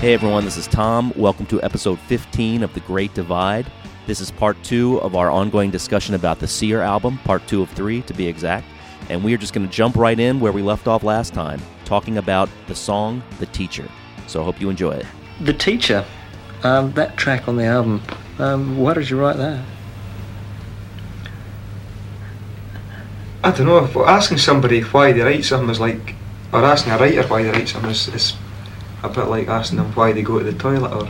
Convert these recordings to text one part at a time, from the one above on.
Hey everyone, this is Tom. Welcome to episode 15 of The Great Divide. This is part two of our ongoing discussion about the Seer album, part two of three to be exact. And we are just going to jump right in where we left off last time, talking about the song The Teacher. So I hope you enjoy it. The Teacher, um, that track on the album, um, why did you write that? I don't know. If asking somebody why they write something is like, or asking a writer why they write something is, is a bit like asking them why they go to the toilet or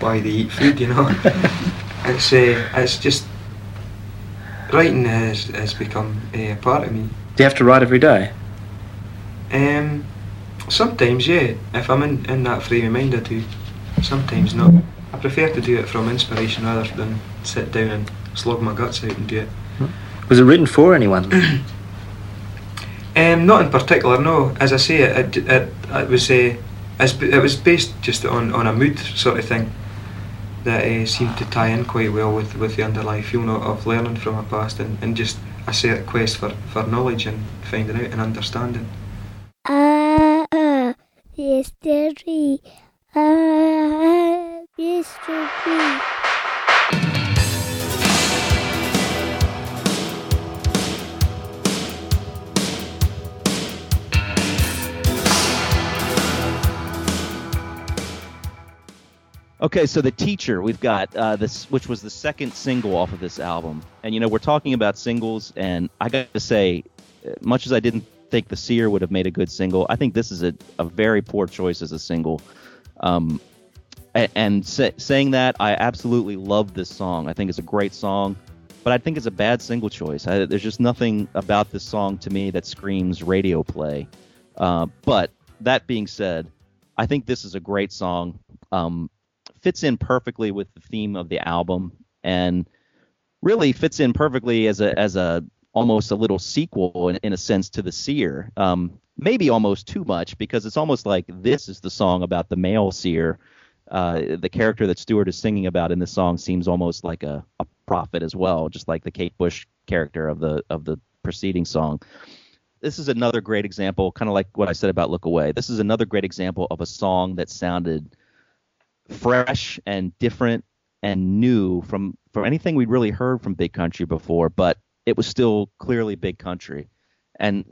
why they eat food. You know, it's uh, it's just writing has has become uh, a part of me. Do you have to write every day? Um, sometimes, yeah. If I'm in, in that frame of mind, I do. Sometimes not. I prefer to do it from inspiration rather than sit down and slog my guts out and do it. Was it written for anyone? Um, not in particular, no. As I say, it it, it, it was uh, it was based just on, on a mood sort of thing that uh, seemed to tie in quite well with, with the underlying feeling of, learning from my past and, and just a set quest for, for knowledge and finding out and understanding. Ah, ah, history. Ah, history. Okay, so the teacher we've got uh, this, which was the second single off of this album, and you know we're talking about singles, and I got to say, uh, much as I didn't think the Seer would have made a good single, I think this is a, a very poor choice as a single. Um, and sa- saying that, I absolutely love this song. I think it's a great song, but I think it's a bad single choice. I, there's just nothing about this song to me that screams radio play. Uh, but that being said, I think this is a great song. Um, fits in perfectly with the theme of the album, and really fits in perfectly as a as a almost a little sequel in, in a sense to the Seer. Um, maybe almost too much because it's almost like this is the song about the male Seer. Uh, the character that Stuart is singing about in this song seems almost like a, a prophet as well, just like the Kate Bush character of the of the preceding song. This is another great example, kind of like what I said about Look Away. This is another great example of a song that sounded fresh and different and new from from anything we'd really heard from Big Country before, but it was still clearly Big Country. And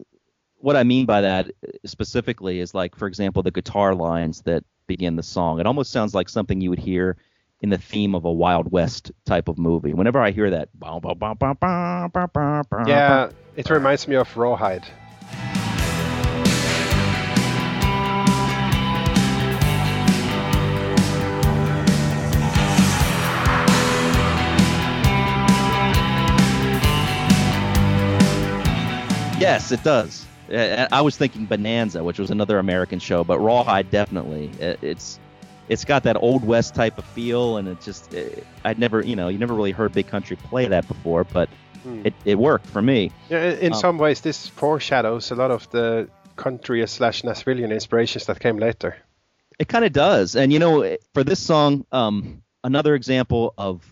what I mean by that specifically is like, for example, the guitar lines that begin the song. It almost sounds like something you would hear in the theme of a Wild West type of movie. Whenever I hear that, yeah, it reminds me of Rawhide. Yes, it does. I was thinking Bonanza, which was another American show, but Rawhide definitely. It- It's it's got that old west type of feel, and it just it, I'd never you know you never really heard Big Country play that before, but Hmm. it, it worked for me. Yeah, in Oh. some ways, this foreshadows a lot of the country slash Nashvilleian inspirations that came later. It kind of does, and you know, for this song, um, another example of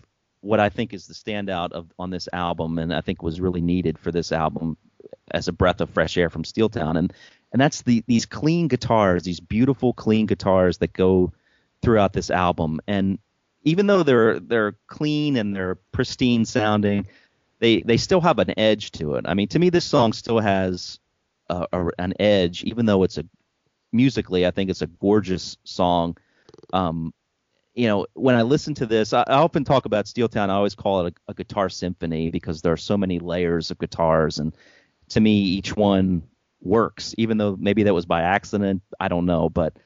what I think is the standout of on this album, and I think was really needed for this album as a breath of fresh air from Steeltown, and and that's the these clean guitars, these beautiful clean guitars that go throughout this album, and even though they're they're clean and they're pristine sounding, they they still have an edge to it. I mean, to me, this song still has a, a, an edge, even though it's a musically, I think it's a gorgeous song. Um, you know, when I listen to this, I, I often talk about Steeltown. I always call it a, a guitar symphony because there are so many layers of guitars, and to me, each one works. Even though maybe that was by accident, I don't know, but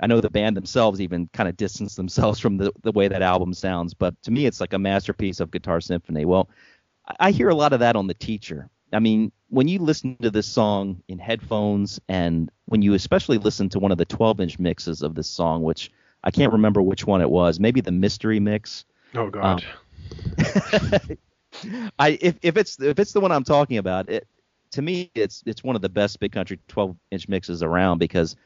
I know the band themselves even kind of distance themselves from the, the way that album sounds. But to me, it's like a masterpiece of guitar symphony. Well, I- hear a lot of that on the teacher. I mean, when you listen to this song in headphones, and when you especially listen to one of the 12-inch mixes of this song, which I can't remember which one it was, maybe the mystery mix. Oh God. Um, I if, if it's if it's the one I'm talking about, it to me it's it's one of the best big country 12-inch mixes around because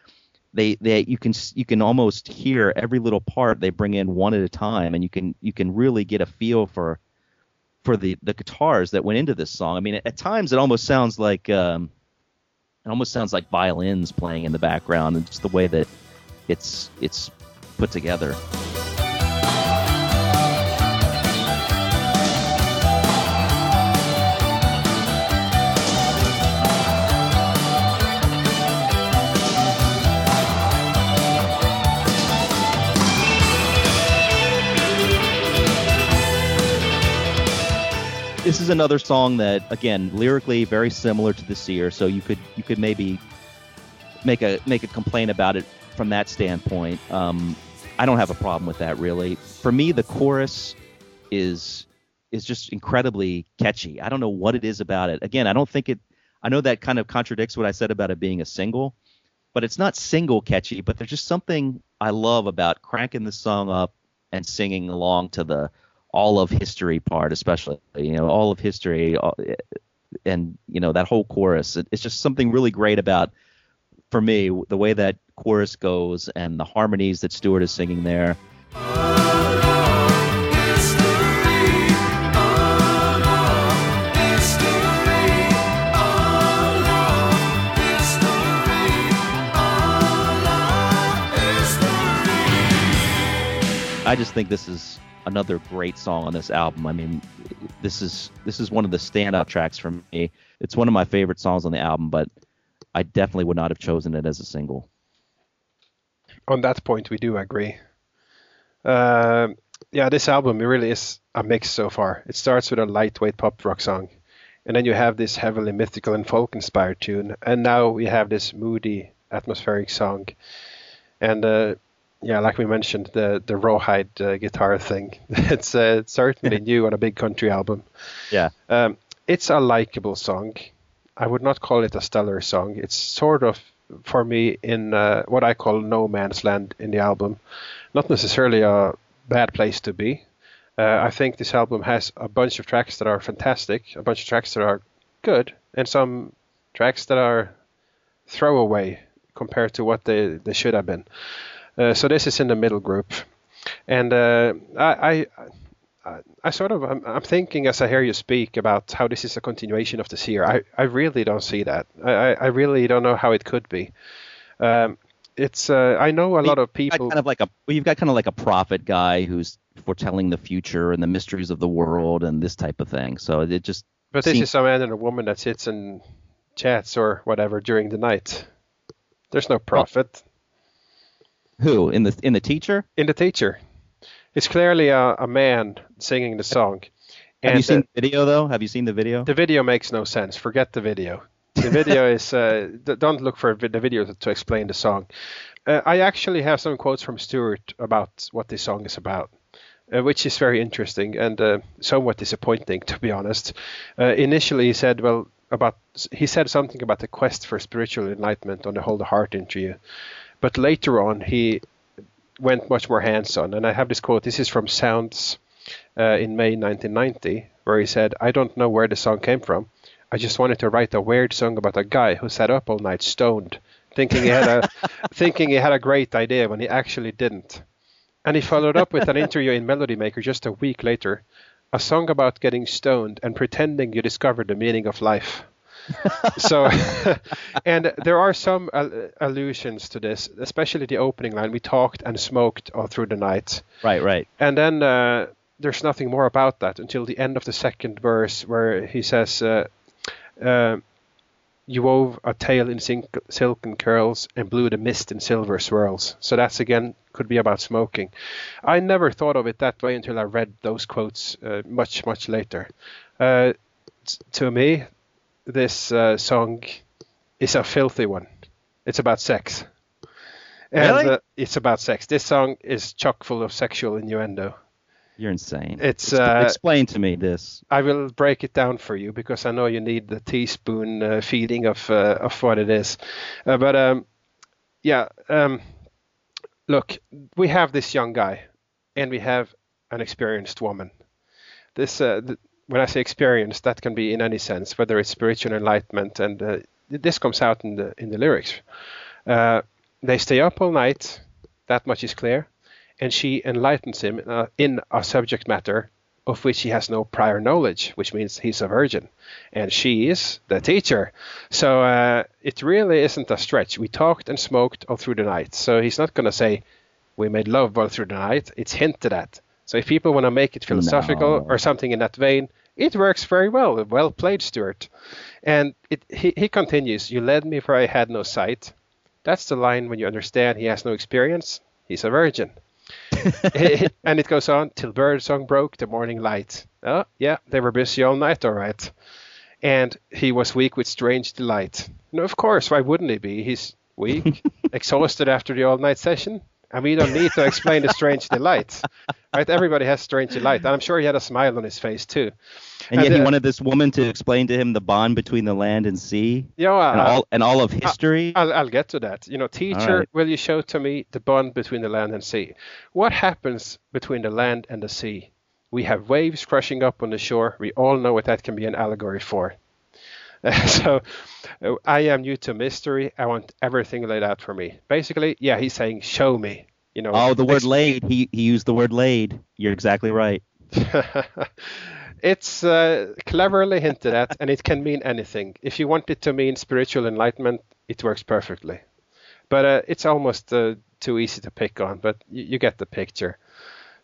they they you can you can almost hear every little part they bring in one at a time, and you can you can really get a feel for for the the guitars that went into this song. I mean, at times it almost sounds like um, it almost sounds like violins playing in the background, and just the way that it's it's put together. This is another song that again lyrically very similar to the seer so you could you could maybe make a make a complaint about it from that standpoint. Um, i don't have a problem with that really. For me the chorus is is just incredibly catchy. I don't know what it is about it. Again i don't think it i know that kind of contradicts what i said about it being a single but it's not single catchy but there's just something i love about cranking the song up and singing along to the all of history part, especially you know all of history, and you know that whole chorus. It, it's just something really great about for me the way that chorus goes and the harmonies that Stuart is singing there. I just think this is another great song on this album. I mean, this is this is one of the standout tracks for me. It's one of my favorite songs on the album, but I definitely would not have chosen it as a single. On that point, we do agree. Uh, yeah, this album it really is a mix so far. It starts with a lightweight pop rock song, and then you have this heavily mythical and folk inspired tune, and now we have this moody atmospheric song. And uh, yeah, like we mentioned, the the rawhide uh, guitar thing. it's uh, certainly new on a big country album. Yeah. Um, it's a likable song. I would not call it a stellar song. It's sort of for me in uh, what I call no man's land in the album. Not necessarily a bad place to be. Uh, I think this album has a bunch of tracks that are fantastic, a bunch of tracks that are good, and some tracks that are throwaway compared to what they, they should have been. Uh, so this is in the middle group, and uh, I, I, I sort of I'm, I'm, thinking as I hear you speak about how this is a continuation of the seer. I, I really don't see that. I, I really don't know how it could be. Um, it's uh, I know a lot of people kind of like a well, you've got kind of like a prophet guy who's foretelling the future and the mysteries of the world and this type of thing. So it just but this is a man and a woman that sits and chats or whatever during the night. There's no prophet. Who in the in the teacher? In the teacher, it's clearly a, a man singing the song. Have you seen the video though? Have you seen the video? The video makes no sense. Forget the video. The video is uh, don't look for the video to, to explain the song. Uh, I actually have some quotes from Stuart about what this song is about. Uh, which is very interesting and uh, somewhat disappointing, to be honest. Uh, initially, he said, "Well, about he said something about the quest for spiritual enlightenment on the Hold the Heart interview, but later on, he went much more hands-on. And I have this quote. This is from Sounds uh, in May 1990, where he said, "I don't know where the song came from. I just wanted to write a weird song about a guy who sat up all night stoned, thinking he had a thinking he had a great idea when he actually didn't." And he followed up with an interview in Melody Maker just a week later, a song about getting stoned and pretending you discovered the meaning of life so, and there are some allusions to this, especially the opening line. We talked and smoked all through the night. Right, right. And then uh, there's nothing more about that until the end of the second verse, where he says, uh, uh, "You wove a tale in silken curls and blew the mist in silver swirls." So that's again could be about smoking. I never thought of it that way until I read those quotes uh, much, much later. Uh, to me, this uh, song is a filthy one. It's about sex. And really? uh, it's about sex. This song is chock full of sexual innuendo. You're insane. It's uh, explain to me this. I will break it down for you because I know you need the teaspoon uh, feeling of uh, of what it is. Uh, but um, yeah, um, look, we have this young guy, and we have an experienced woman. This uh, th- when I say experience, that can be in any sense, whether it's spiritual enlightenment, and uh, this comes out in the in the lyrics. Uh, they stay up all night, that much is clear, and she enlightens him uh, in a subject matter of which he has no prior knowledge, which means he's a virgin, and she is the teacher. So uh, it really isn't a stretch. We talked and smoked all through the night, so he's not going to say we made love all through the night. It's hinted at. So if people want to make it philosophical No. or something in that vein, it works very well. Well played, Stuart. And it, he, he continues, You led me where I had no sight. That's the line when you understand he has no experience. He's a virgin. and it goes on till birdsong broke the morning light. Oh, yeah, they were busy all night, all right. And he was weak with strange delight. No, of course, why wouldn't he be? He's weak, exhausted after the all night session. And we don't need to explain the strange delight. Right? Everybody has strange delight. And I'm sure he had a smile on his face too. And yet he uh, wanted this woman to explain to him the bond between the land and sea Yeah, well, and all and all of history. I'll, I'll get to that. You know, teacher, right. will you show to me the bond between the land and sea? What happens between the land and the sea? We have waves crushing up on the shore. We all know what that can be an allegory for. so, uh, I am new to mystery. I want everything laid out for me. Basically, yeah, he's saying, "Show me." You know. oh, the word laid. He he used the word laid. You're exactly right. it's uh, cleverly hinted at, and it can mean anything. If you want it to mean spiritual enlightenment, it works perfectly. But uh, it's almost uh, too easy to pick on. But you, you get the picture.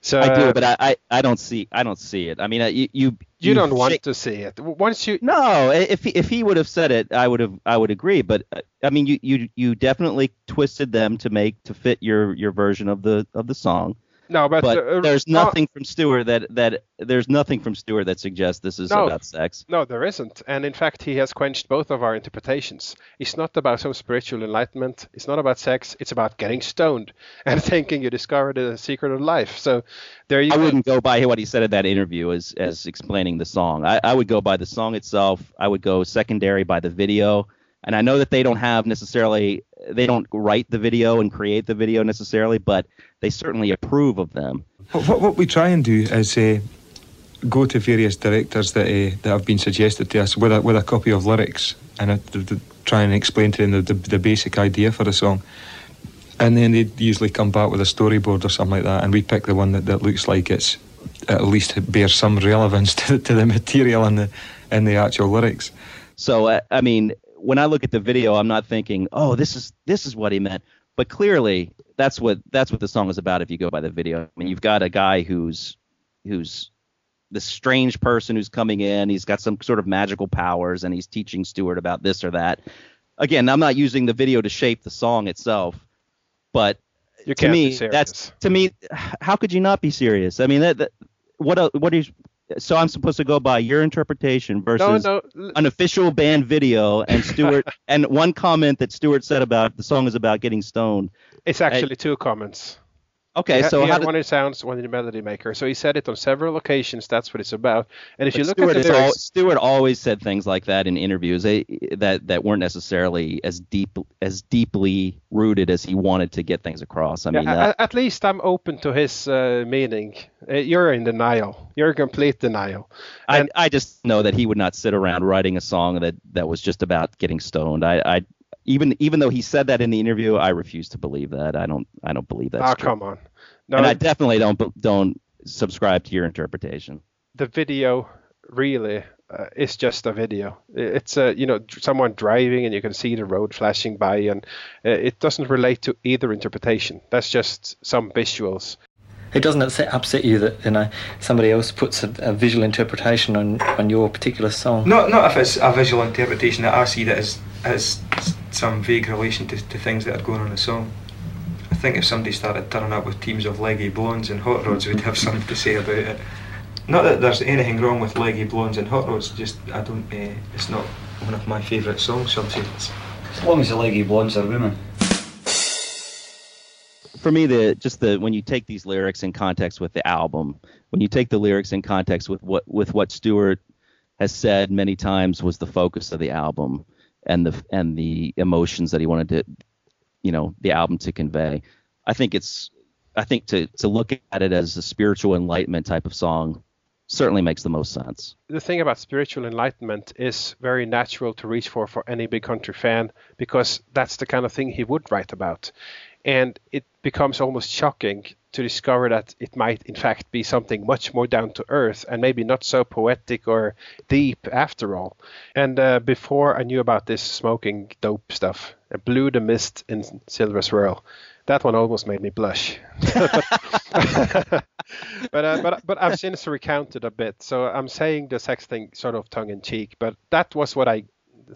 So I uh, do, but I, I, I don't see I don't see it. I mean, uh, you you, you don't want shake- to see it. Once you No, if he, if he would have said it, I would have I would agree. But uh, I mean, you, you you definitely twisted them to make to fit your your version of the of the song. No, but, But uh, there's no- nothing from Stuart that that there's nothing from Stuart that suggests this is No. about sex. No, there isn't. And in fact, he has quenched both of our interpretations. It's not about some spiritual enlightenment. It's not about sex. It's about getting stoned and thinking you discovered the secret of life. So there you I go. wouldn't go by what he said in that interview as as explaining the song. I, I would go by the song itself. I would go secondary by the video. And I know that they don't have necessarily they don't write the video and create the video necessarily, but they certainly approve of them. What, what, what we try and do is uh, go to various directors that uh, that have been suggested to us with a with a copy of lyrics and uh, th- th- try and explain to them the, the, the basic idea for the song. And then they usually come back with a storyboard or something like that, and we pick the one that, that looks like it's at least bears some relevance to, to the material and the and the actual lyrics. So uh, I mean, when I look at the video, I'm not thinking, "Oh, this is this is what he meant." But clearly, that's what that's what the song is about. If you go by the video, I mean, you've got a guy who's who's this strange person who's coming in. He's got some sort of magical powers, and he's teaching Stuart about this or that. Again, I'm not using the video to shape the song itself, but You to me, that's to me. How could you not be serious? I mean, that, that what el- what is so I'm supposed to go by your interpretation versus no. l- an official band video and Stuart and one comment that Stuart said about the song is about getting stoned. It's actually two comments. Okay, He- so he how had did, one in sounds, one in the melody maker. So he said it on several occasions. That's what it's about. And if but you look Stuart, at the lyrics, Stuart always said things like that in interviews they, that that weren't necessarily as deep as deeply rooted as he wanted to get things across. I mean, that, a- at least I'm open to his uh, meaning. Uh, you're in denial. You're in complete denial. I, I just know that he would not sit around writing a song that that was just about getting stoned. I, I even even though he said that in the interview, I refuse to believe that. I don't I don't believe that. Ah, true. come on. No, and I definitely don't don't subscribe to your interpretation. the video really uh, is just a video. I- It's uh, you know someone driving and you can see the road flashing by, and uh, it doesn't relate to either interpretation. That's just some visuals. It doesn't upset, upset you that you know somebody else puts a, a visual interpretation on, on your particular song. Not not if it's a visual interpretation that I see that as as some vague relation to, to things that are going on in the song. I think if somebody started turning up with teams of leggy blondes and hot rods, we'd have something to say about it. Not that there's anything wrong with leggy blondes and hot rods. Just I don't. Uh, it's not one of my favourite songs. Shall I say? As long as the leggy blondes are women. for me the just the when you take these lyrics in context with the album when you take the lyrics in context with what with what Stuart has said many times was the focus of the album and the and the emotions that he wanted to you know the album to convey i think it's i think to to look at it as a spiritual enlightenment type of song certainly makes the most sense The thing about spiritual enlightenment is very natural to reach for for any big country fan because that's the kind of thing he would write about. And it becomes almost shocking to discover that it might, in fact, be something much more down to earth and maybe not so poetic or deep after all. And uh, before I knew about this smoking dope stuff, I blew the mist in Silver Swirl. that one almost made me blush. but but, uh, but but I've since recounted a bit, so I'm saying the sex thing sort of tongue in cheek. But that was what I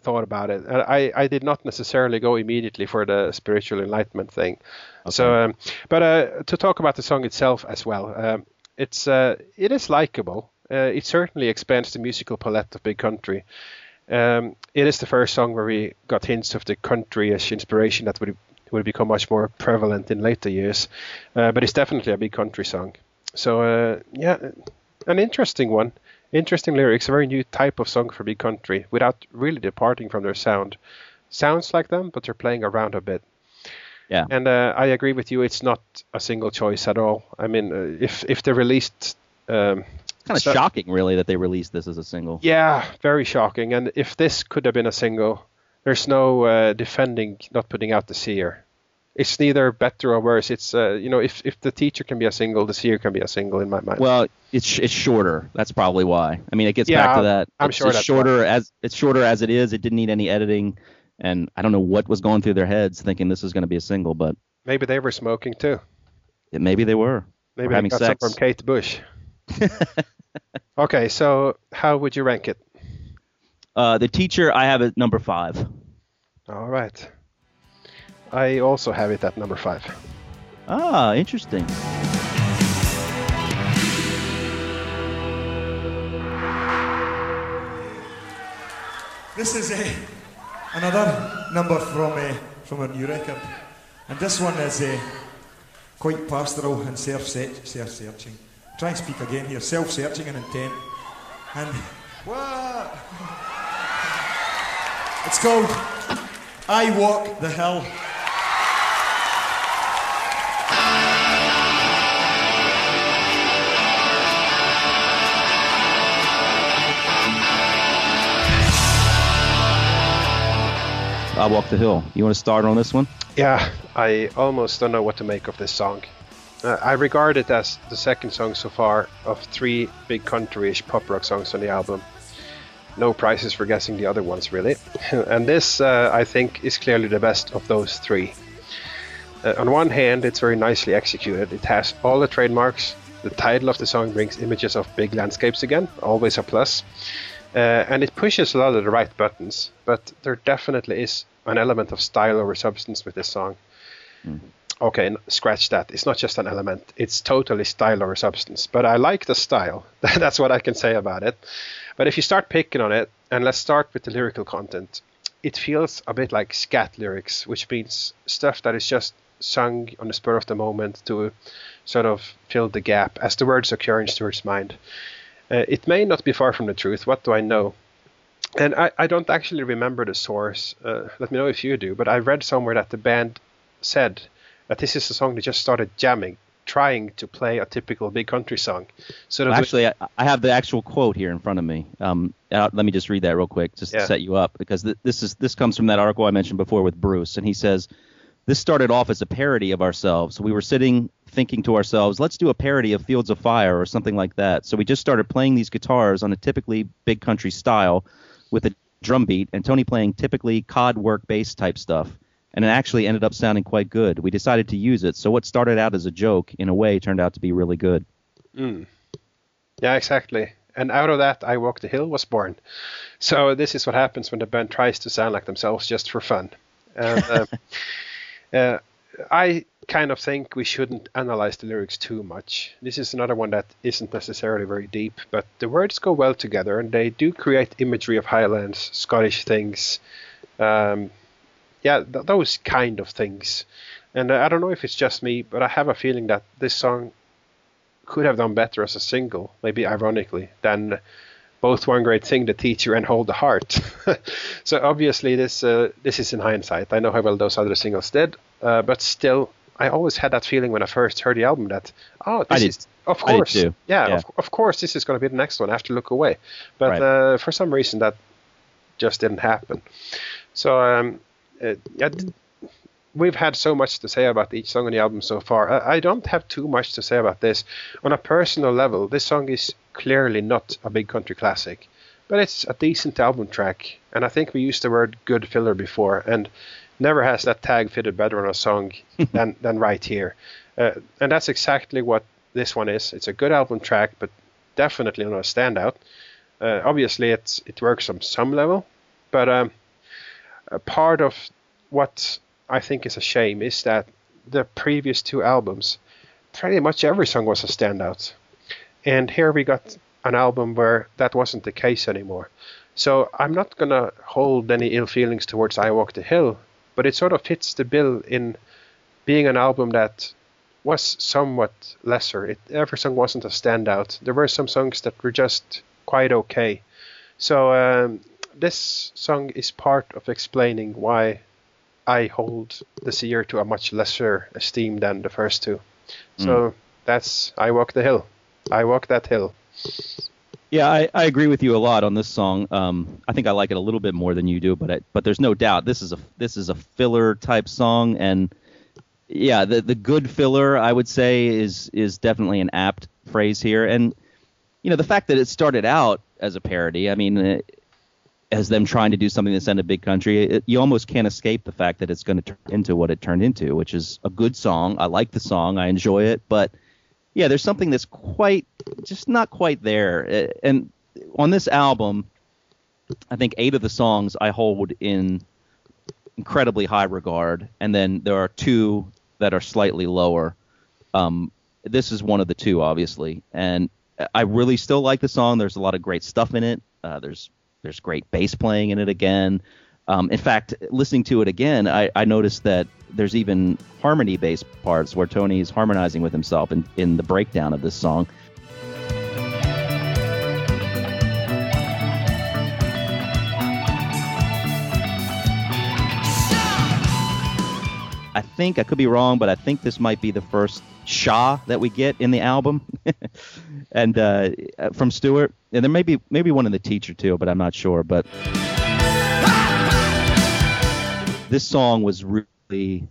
thought about it. I I did not necessarily go immediately for the spiritual enlightenment thing. Okay. So, um, but uh, to talk about the song itself as well, um, it's uh, it is likable. Uh, it certainly expands the musical palette of Big Country. Um, it is the first song where we got hints of the country-ish inspiration that would will become much more prevalent in later years. Uh, but it's definitely a big country song. So uh, yeah, an interesting one. Interesting lyrics, a very new type of song for big country without really departing from their sound. Sounds like them, but they're playing around a bit. Yeah. And uh, I agree with you. It's not a single choice at all. I mean, uh, if if they released um, kind of shocking, really, that they released this as a single. Yeah, very shocking. And if this could have been a single, there's no uh, defending not putting out the seer. It's neither better or worse. It's uh, you know if if the teacher can be a single, the seer can be a single in my mind. Well, it's it's shorter. That's probably why. I mean, it gets yeah, back to that. I'm it's, sure it's shorter why. as it's shorter as it is. It didn't need any editing, and I don't know what was going through their heads thinking this is going to be a single, but maybe they were smoking too. It, maybe they were. Maybe having got sex from Kate Bush. okay, so how would you rank it? Uh, the teacher, I have it number five. All right. I also have it at number five. Ah, interesting. This is uh, another number from uh, from a new record, and this one is uh, quite pastoral and self-searching. Try and speak again here. Self-searching and intent, and what? It's called I Walk the Hill. I Walk the Hill. You want to start on this one? Yeah, I almost don't know what to make of this song. Uh, I regard it as the second song so far of three big country-ish pop rock songs on the album. No prizes for guessing the other ones, really. and this, uh, I think, is clearly the best of those three. Uh, on one hand, it's very nicely executed. It has all the trademarks. The title of the song brings images of big landscapes again, always a plus. Uh, and it pushes a lot of the right buttons, but there definitely is an element of style over substance with this song. Mm. Okay, scratch that. It's not just an element, it's totally style over substance. But I like the style. That's what I can say about it. But if you start picking on it, and let's start with the lyrical content, it feels a bit like scat lyrics, which means stuff that is just sung on the spur of the moment to sort of fill the gap as the words occur in Stuart's mind. Uh, it may not be far from the truth. What do I know? And I, I don't actually remember the source. Uh, let me know if you do. But I read somewhere that the band said that this is a song they just started jamming, trying to play a typical big country song. So well, actually, I, I, have the actual quote here in front of me. Um, uh, let me just read that real quick, just yeah. to set you up, because th- this is this comes from that article I mentioned before with Bruce, and he says this started off as a parody of ourselves. We were sitting thinking to ourselves, let's do a parody of Fields of Fire or something like that. So we just started playing these guitars on a typically big country style with a drum beat and Tony playing typically cod work bass type stuff. And it actually ended up sounding quite good. We decided to use it. So what started out as a joke, in a way, turned out to be really good. Mm. Yeah, exactly. And out of that, I Walk the Hill was born. So this is what happens when the band tries to sound like themselves just for fun. And, uh, Uh, I kind of think we shouldn't analyze the lyrics too much. This is another one that isn't necessarily very deep, but the words go well together and they do create imagery of Highlands, Scottish things, um, yeah, th- those kind of things. And uh, I don't know if it's just me, but I have a feeling that this song could have done better as a single, maybe ironically, than both one great thing, the teacher and hold the heart. so obviously this uh, this is in hindsight. I know how well those other singles did, uh, but still, I always had that feeling when I first heard the album that oh, this is of course, yeah, yeah. Of, of, course, this is going to be the next one. I have to look away, but right. uh, for some reason that just didn't happen. So um, yeah, we've had so much to say about each song on the album so far. I, I, don't have too much to say about this. On a personal level, this song is clearly not a big country classic, but it's a decent album track. And I think we used the word good filler before, and never has that tag fitted better on a song than than right here, uh, and that's exactly what this one is. It's a good album track, but definitely not a standout. Uh, obviously, it's it works on some level, but um, a part of what I think is a shame is that the previous two albums, pretty much every song was a standout, and here we got an album where that wasn't the case anymore. So I'm not gonna hold any ill feelings towards I Walk the Hill, but it sort of fits the bill in being an album that was somewhat lesser. It, every song wasn't a standout. There were some songs that were just quite okay. So um, this song is part of explaining why I hold the Seer to a much lesser esteem than the first two. So mm. that's I Walk the Hill. I Walk That Hill. Yeah, I, I agree with you a lot on this song. Um, I think I like it a little bit more than you do, but I, but there's no doubt this is a this is a filler type song, and yeah, the the good filler I would say is is definitely an apt phrase here, and you know the fact that it started out as a parody. I mean, uh, as them trying to do something that's in a big country, it, you almost can't escape the fact that it's going to turn into what it turned into, which is a good song. I like the song, I enjoy it, but yeah, there's something that's quite just not quite there. And on this album, I think eight of the songs I hold in incredibly high regard, and then there are two that are slightly lower. Um, this is one of the two, obviously, and I really still like the song. There's a lot of great stuff in it. Uh, there's there's great bass playing in it again. Um, in fact, listening to it again, I, I noticed that there's even harmony based parts where Tony is harmonizing with himself in, in the breakdown of this song. I think I could be wrong, but I think this might be the first Shah that we get in the album, and uh, from Stuart, and there may be maybe one in the teacher too, but I'm not sure. But this song was really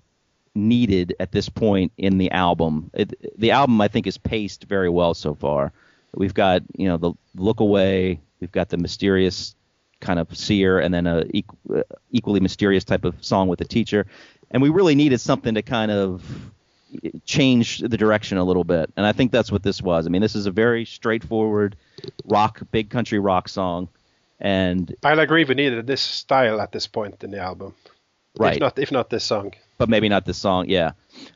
needed at this point in the album. It, the album, I think, is paced very well so far. We've got, you know, the look away. We've got the mysterious kind of seer, and then a equ- uh, equally mysterious type of song with the teacher. And we really needed something to kind of change the direction a little bit. And I think that's what this was. I mean, this is a very straightforward rock, big country rock song. And I'll agree we needed this style at this point in the album. Right. If not, if not this song. But maybe not this song. Yeah.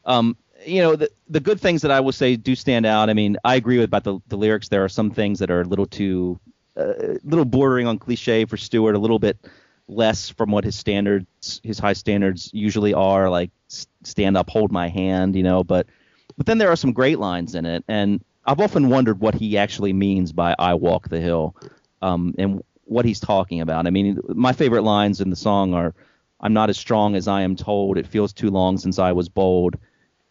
Um, you know, the the good things that I will say do stand out. I mean, I agree with about the, the lyrics. There are some things that are a little too, a uh, little bordering on cliche for Stuart. A little bit less from what his standards, his high standards usually are. Like stand up, hold my hand. You know, but but then there are some great lines in it, and I've often wondered what he actually means by "I walk the hill," um, and what he's talking about. I mean, my favorite lines in the song are I'm not as strong as I am told. It feels too long since I was bold.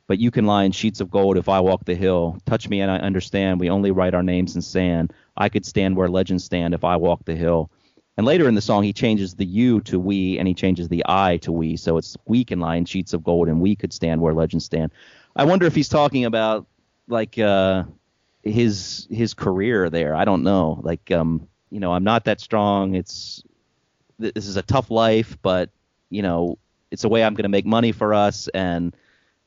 But you can lie in sheets of gold if I walk the hill. Touch me and I understand. We only write our names in sand. I could stand where legends stand if I walk the hill. And later in the song, he changes the you to we and he changes the I to we. So it's we can lie in sheets of gold and we could stand where legends stand. I wonder if he's talking about like uh, his his career there. I don't know. Like um, you know, I'm not that strong. It's this is a tough life, but you know, it's a way I'm going to make money for us. And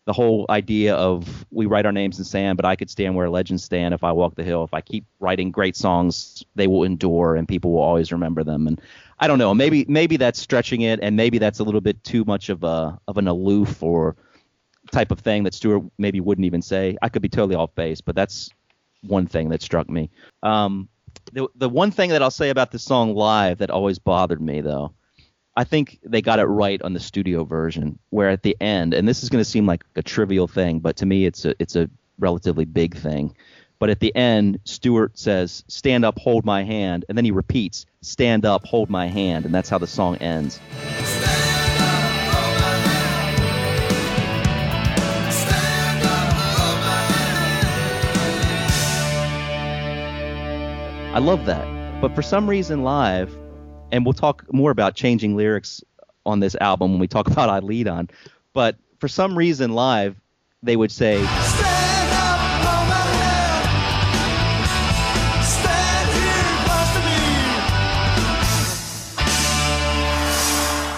the whole idea of we write our names in sand, but I could stand where legends stand if I walk the hill. If I keep writing great songs, they will endure and people will always remember them. And I don't know, maybe maybe that's stretching it, and maybe that's a little bit too much of a of an aloof or type of thing that Stuart maybe wouldn't even say. I could be totally off base, but that's one thing that struck me. Um, the the one thing that I'll say about this song live that always bothered me though I think they got it right on the studio version, where at the end, and this is going to seem like a trivial thing, but to me it's a it's a relatively big thing. But at the end, Stuart says, "Stand up, hold my hand," and then he repeats, "Stand up, hold my hand," and that's how the song ends. I love that. But for some reason, live, and we'll talk more about changing lyrics on this album when we talk about Eiledon. But for some reason, live, they would say.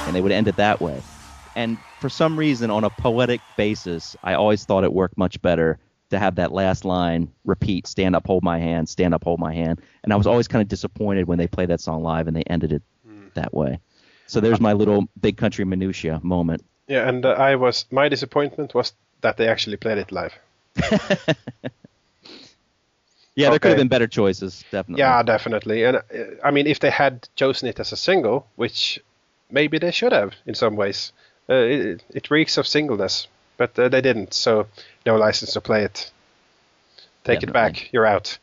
and they would end it that way. And for some reason, on a poetic basis, I always thought it worked much better to have that last line repeat stand up hold my hand stand up hold my hand. And i was always kind of disappointed when they played that song live and they ended it that way. So there's my little big country minutia moment. Yeah, and uh, I was my disappointment was that they actually played it live. yeah there could have been better choices definitely. Yeah, definitely. And uh, I mean, if they had chosen it as a single, which maybe they should have in some ways, uh, it, it reeks of singleness, but uh, they didn't. So no license to play it. Take it Definitely. back. You're out.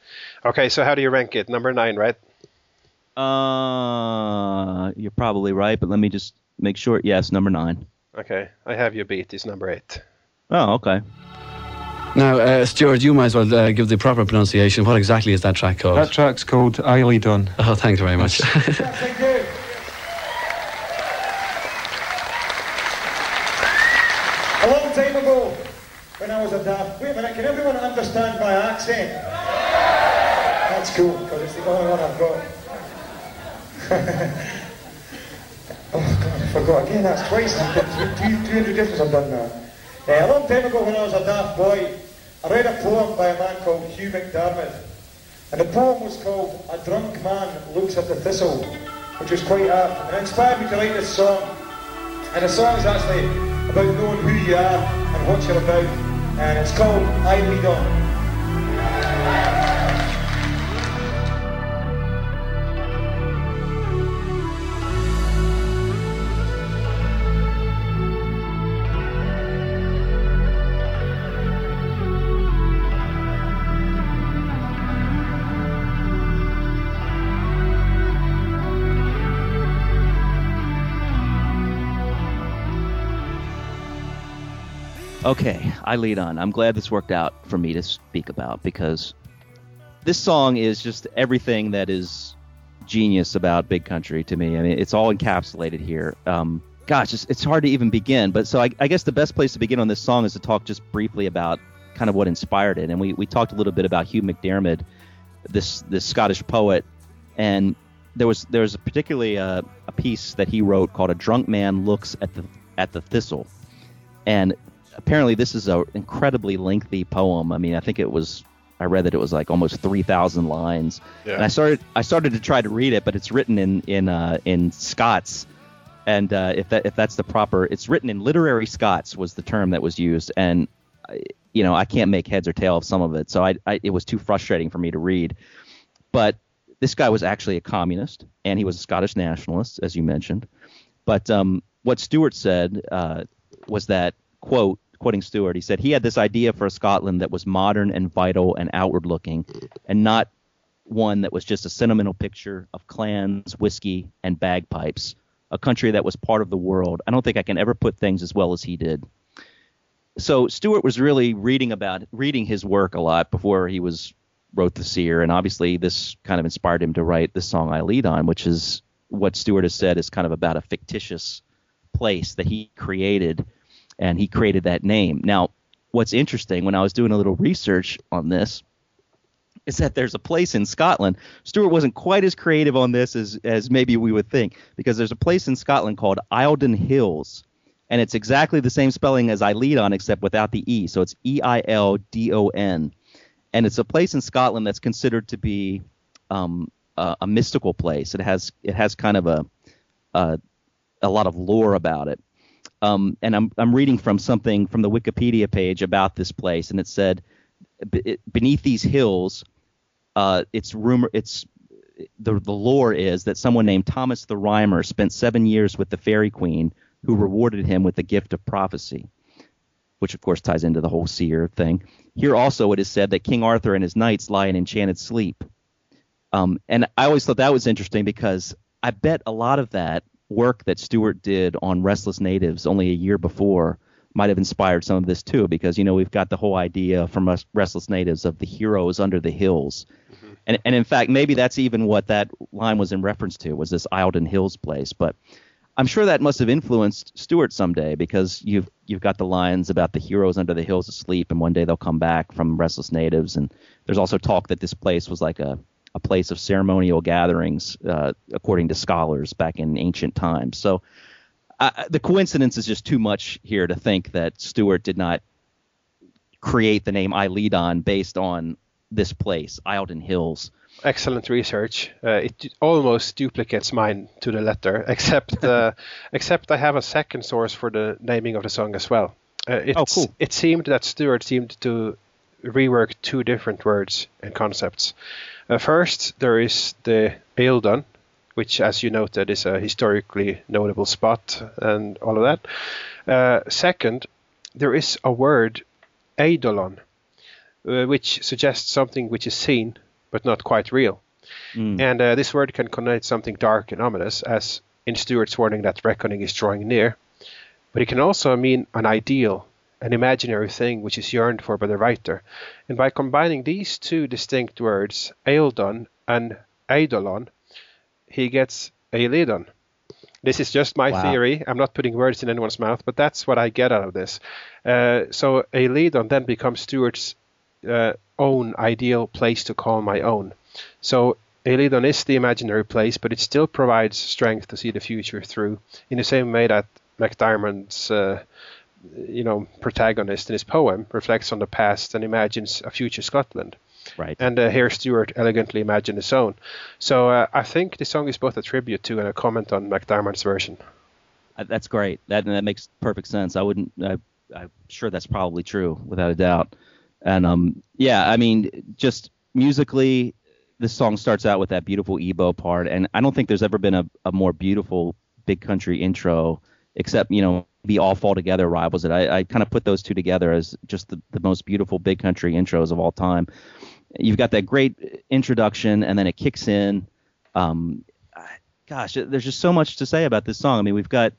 Okay, so how do you rank it? Number nine, right? uh you're probably right but let me just make sure yes number nine. Okay, I have you beat. It's number eight. Oh, okay Now, uh, Stuart, you might as well uh, give the proper pronunciation. What exactly is that track called? That track's called Eiledon. oh, thanks very much. Thank you. A long time ago, when I was a daft. Wait a minute, can everyone understand my accent? That's cool, because it's the only one I've got. Oh, God, I forgot again, that's twice. I've got two, introductions I've done now. Uh, a long time ago, when I was a daft boy, I read a poem by a man called Hugh MacDiarmid. And the poem was called A Drunk Man Looks at the Thistle, which was quite apt. And it inspired me to write this song. And the song is actually about knowing who you are and what you're about. And it's called Eiledon. Okay, Eiledon. I'm glad this worked out for me to speak about because this song is just everything that is genius about Big Country to me. I mean, it's all encapsulated here. Um, gosh, it's, it's hard to even begin. But so I, I guess the best place to begin on this song is to talk just briefly about kind of what inspired it. And we, we talked a little bit about Hugh MacDiarmid, this this Scottish poet, and there was there was particularly a, a piece that he wrote called "A Drunk Man Looks at the at the Thistle," and apparently this is an incredibly lengthy poem. I mean, I think it was I read that it was like almost three thousand lines, Yeah. and I started I started to try to read it, but it's written in in uh, in Scots, and uh, if that if that's the proper, it's written in literary Scots was the term that was used, and you know I can't make heads or tail of some of it, so I, I it was too frustrating for me to read, but this guy was actually a communist and he was a Scottish nationalist, as you mentioned. But um, what Stuart said uh, was that quote quoting Stuart, he said he had this idea for a Scotland that was modern and vital and outward looking, and not one that was just a sentimental picture of clans, whiskey, and bagpipes. A country that was part of the world. I don't think I can ever put things as well as he did. So Stuart was really reading about reading his work a lot before he was wrote the seer, and obviously this kind of inspired him to write the song Eiledon, which is what Stuart has said is kind of about a fictitious place that he created, and he created that name. Now, what's interesting when I was doing a little research on this is that there's a place in Scotland. Stuart wasn't quite as creative on this as as maybe we would think, because there's a place in Scotland called Eildon Hills, and it's exactly the same spelling as Eiledon, except without the e. So it's E I L D O N, and it's a place in Scotland that's considered to be um, a, a mystical place. It has it has kind of a a, a lot of lore about it. Um, and I'm I'm reading from something from the Wikipedia page about this place, and it said "Be- beneath these hills, uh, it's rumor it's the the lore is that someone named Thomas the Rhymer spent seven years with the Fairy Queen, who rewarded him with the gift of prophecy, which of course ties into the whole seer thing. Here also it is said that King Arthur and his knights lie in enchanted sleep. Um, and I always thought that was interesting because I bet a lot of that work that Stuart did on Restless Natives only a year before might have inspired some of this too, because you know we've got the whole idea from Res- Restless Natives of the heroes under the hills, mm-hmm. and and in fact maybe that's even what that line was in reference to was this Eildon Hills place, but. I'm sure that must have influenced Stuart someday because you've you've got the lines about the heroes under the hills asleep and one day they'll come back from restless natives. And there's also talk that this place was like a, a place of ceremonial gatherings uh, according to scholars back in ancient times. So I, the coincidence is just too much here to think that Stuart did not create the name Eiledon based on this place, Eildon Hills. Excellent research. Uh, it almost duplicates mine to the letter, except uh, except I have a second source for the naming of the song as well. Uh, oh, cool. It seemed that Stuart seemed to rework two different words and concepts. Uh, first, there is the Eildon, which, as you noted, is a historically notable spot and all of that. Uh, second, there is a word, eidolon, uh, which suggests something which is seen but not quite real. Mm. And uh, this word can connote something dark and ominous, as in Stuart's warning that reckoning is drawing near. But it can also mean an ideal, an imaginary thing which is yearned for by the writer. And by combining these two distinct words, Eildon and Eidolon, he gets Eiledon. This is just my Wow. theory. I'm not putting words in anyone's mouth, but that's what I get out of this. Uh, so Eiledon then becomes Stuart's uh, own ideal place to call my own. So Eiledon is the imaginary place, but it still provides strength to see the future through, in the same way that MacDiarmid's, uh, you know, protagonist in his poem reflects on the past and imagines a future Scotland. Right. And uh, here Stuart elegantly imagined his own. So uh, I think the song is both a tribute to and a comment on MacDiarmid's version. Uh, That's great. That that makes perfect sense. I wouldn't. I, I'm sure that's probably true, without a doubt. And um, yeah, I mean, just musically, this song starts out with that beautiful EBow part, and I don't think there's ever been a, a more beautiful big country intro, except you know, be all fall together rivals it. I, I kind of put those two together as just the, the most beautiful big country intros of all time. You've got that great introduction, and then it kicks in. Um, gosh, there's just so much to say about this song. I mean, we've got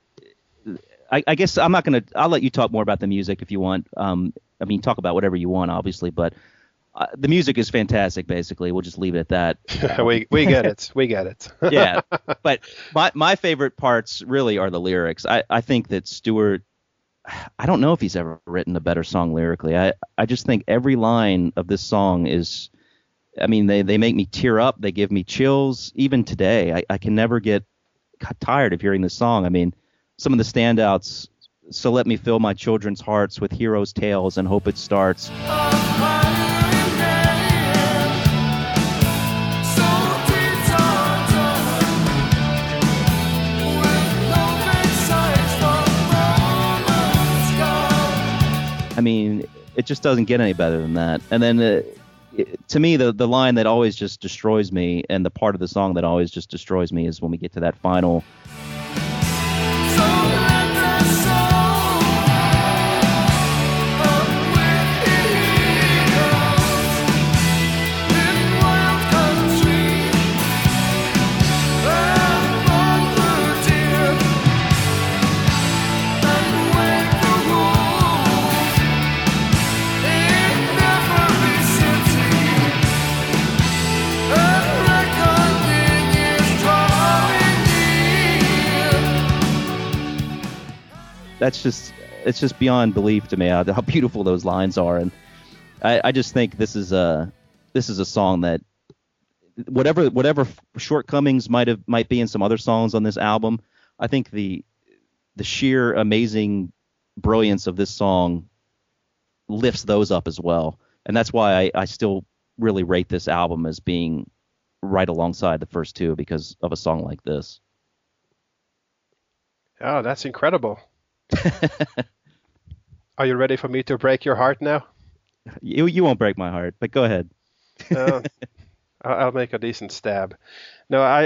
I, I guess I'm not gonna. I'll let you talk more about the music if you want. Um, I mean, talk about whatever you want, obviously, but uh, the music is fantastic. Basically, we'll just leave it at that. we we get it. We get it. yeah, but my my favorite parts really are the lyrics. I I think that Stuart. I don't know if he's ever written a better song lyrically. I I just think every line of this song is. I mean, they they make me tear up. They give me chills. Even today, I, I can never get tired of hearing this song. I mean, some of the standouts. So let me fill my children's hearts with heroes' tales and hope it starts. I mean, it just doesn't get any better than that. And then, uh, it, to me, the the line that always just destroys me, and the part of the song that always just destroys me, is when we get to that final. That's just it's just beyond belief to me how, how beautiful those lines are, and I, I just think this is a this is a song that whatever whatever shortcomings might have might be in some other songs on this album, I think the the sheer amazing brilliance of this song lifts those up as well, and that's why I, I still really rate this album as being right alongside the first two because of a song like this. Oh, that's incredible. Are you ready for me to break your heart now? You you won't break my heart, but go ahead. Uh, I'll make a decent stab. No, I.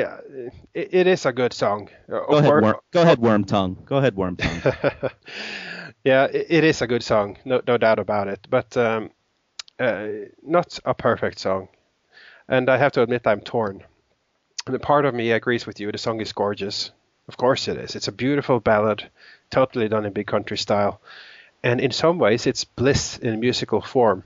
It, it is a good song. Uh, Go ahead, worm, go ahead, worm tongue. Go ahead, worm tongue. yeah, it, it is a good song, no no doubt about it. But um, uh, not a perfect song, and I have to admit I'm torn. And part of me agrees with you. The song is gorgeous. Of course it is. It's a beautiful ballad, totally done in big country style. And in some ways, it's bliss in musical form.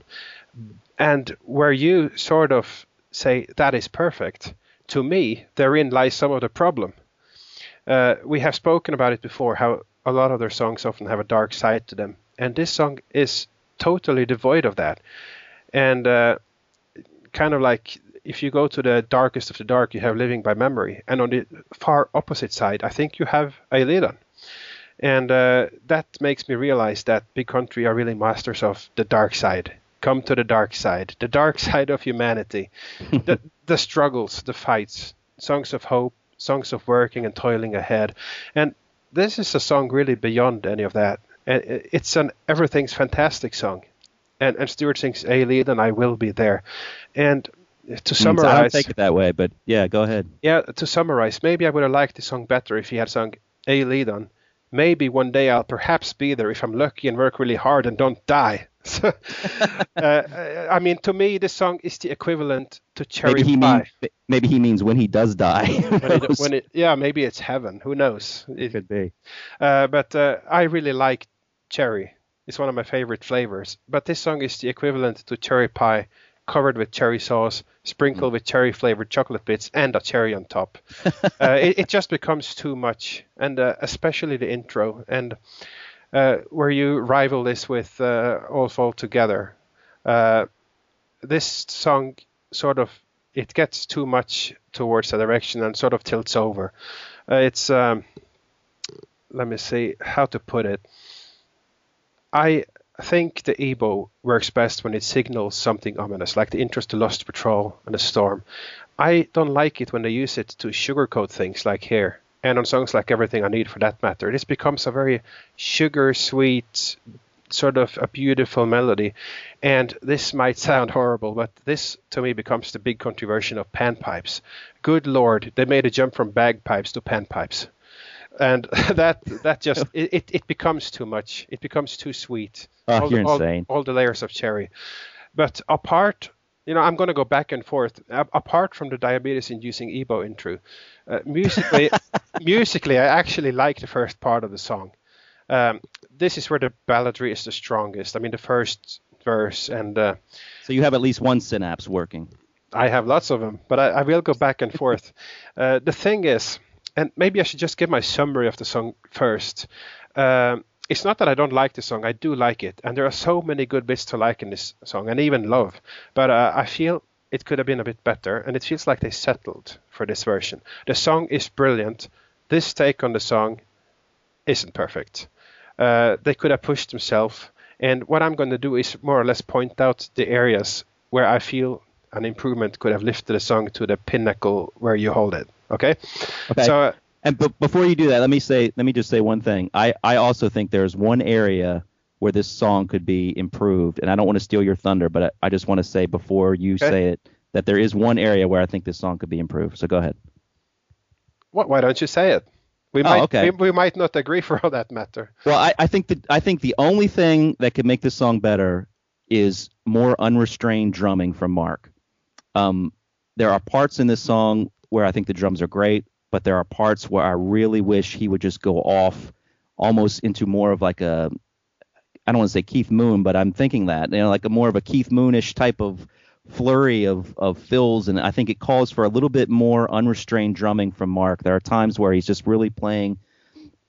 And where you sort of say that is perfect, to me, therein lies some of the problem. Uh, we have spoken about it before, how a lot of their songs often have a dark side to them. And this song is totally devoid of that. And uh, kind of like if you go to the darkest of the dark, you have Living by Memory. And on the far opposite side, I think you have Eiledon. And uh, that makes me realize that big country are really masters of the dark side. Come to the dark side, the dark side of humanity, the the struggles, the fights, songs of hope, songs of working and toiling ahead, and this is a song really beyond any of that. And it's an everything's fantastic song, and and Stuart sings "Eilean" and I will be there, and to summarize, I don't take it that way, but yeah, go ahead. Yeah, to summarize, maybe I would have liked the song better if he had sung "Eilean." Maybe one day I'll perhaps be there if I'm lucky and work really hard and don't die. So, uh, I mean, to me, this song is the equivalent to Cherry maybe he Pie. Mean, maybe he means when he does die. when, it, when it, yeah, maybe it's heaven. Who knows? It could be. Uh, but uh, I really like cherry. It's one of my favorite flavors. But this song is the equivalent to cherry pie, covered with cherry sauce, sprinkled Mm. with cherry flavored chocolate bits, and a cherry on top. uh, it, it just becomes too much, and uh, especially the intro and uh, where you rival this with uh, All Fall Together. Uh, this song sort of it gets too much towards the direction and sort of tilts over. Uh, it's um, let me see how to put it. I think the EBow works best when it signals something ominous, like the interest to Lost Patrol and the Storm. I don't like it when they use it to sugarcoat things like here, and on songs like Everything I Need for that matter. This becomes a very sugar sweet, sort of a beautiful melody. And this might sound horrible, but this to me becomes the big country version of panpipes. Good lord, they made a jump from bagpipes to panpipes and that that just it, it, becomes too much. It becomes too sweet. Oh, all, you're the, all- insane. All, the layers of cherry. But apart, you know, I'm going to go back and forth. A- apart from the diabetes-inducing EBow intro, uh, musically, musically, I actually like the first part of the song. Um, this is where the balladry is the strongest. I mean, the first verse and. Uh, So you have at least one synapse working. I have lots of them, but I, I will go back and forth. uh, the thing is, and maybe I should just give my summary of the song first. Um, it's not that I don't like the song; I do like it, and there are so many good bits to like in this song, and even love. But uh, I feel it could have been a bit better, and it feels like they settled for this version. The song is brilliant. This take on the song isn't perfect. Uh, they could have pushed themselves, and what I'm going to do is more or less point out the areas where I feel an improvement could have lifted the song to the pinnacle where you hold it. Okay. Okay. So uh, And but before you do that, let me say let me just say one thing. I I also think there's one area where this song could be improved, and I don't want to steal your thunder, but I, I just want to say before you Okay. say it that there is one area where I think this song could be improved. So go ahead. what, why don't you say it? We Oh, might okay. we, we might not agree for all that matter. Well, I, I think that I think the only thing that could make this song better is more unrestrained drumming from Mark. Um, there are parts in this song where I think the drums are great, but there are parts where I really wish he would just go off almost into more of like a I don't want to say Keith Moon, but I'm thinking that you know like a more of a Keith Moonish type of flurry of of fills, and I think it calls for a little bit more unrestrained drumming from Mark. There are times where he's just really playing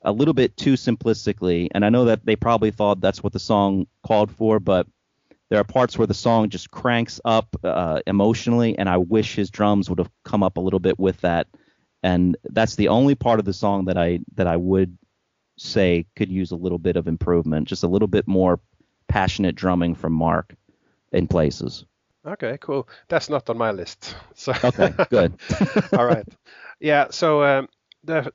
a little bit too simplistically, and I know that they probably thought that's what the song called for, but there are parts where the song just cranks up uh, emotionally, and I wish his drums would have come up a little bit with that. And that's the only part of the song that I that I would say could use a little bit of improvement, just a little bit more passionate drumming from Mark in places. Okay, cool. That's not on my list. So Okay, good. all right. Yeah. So um, the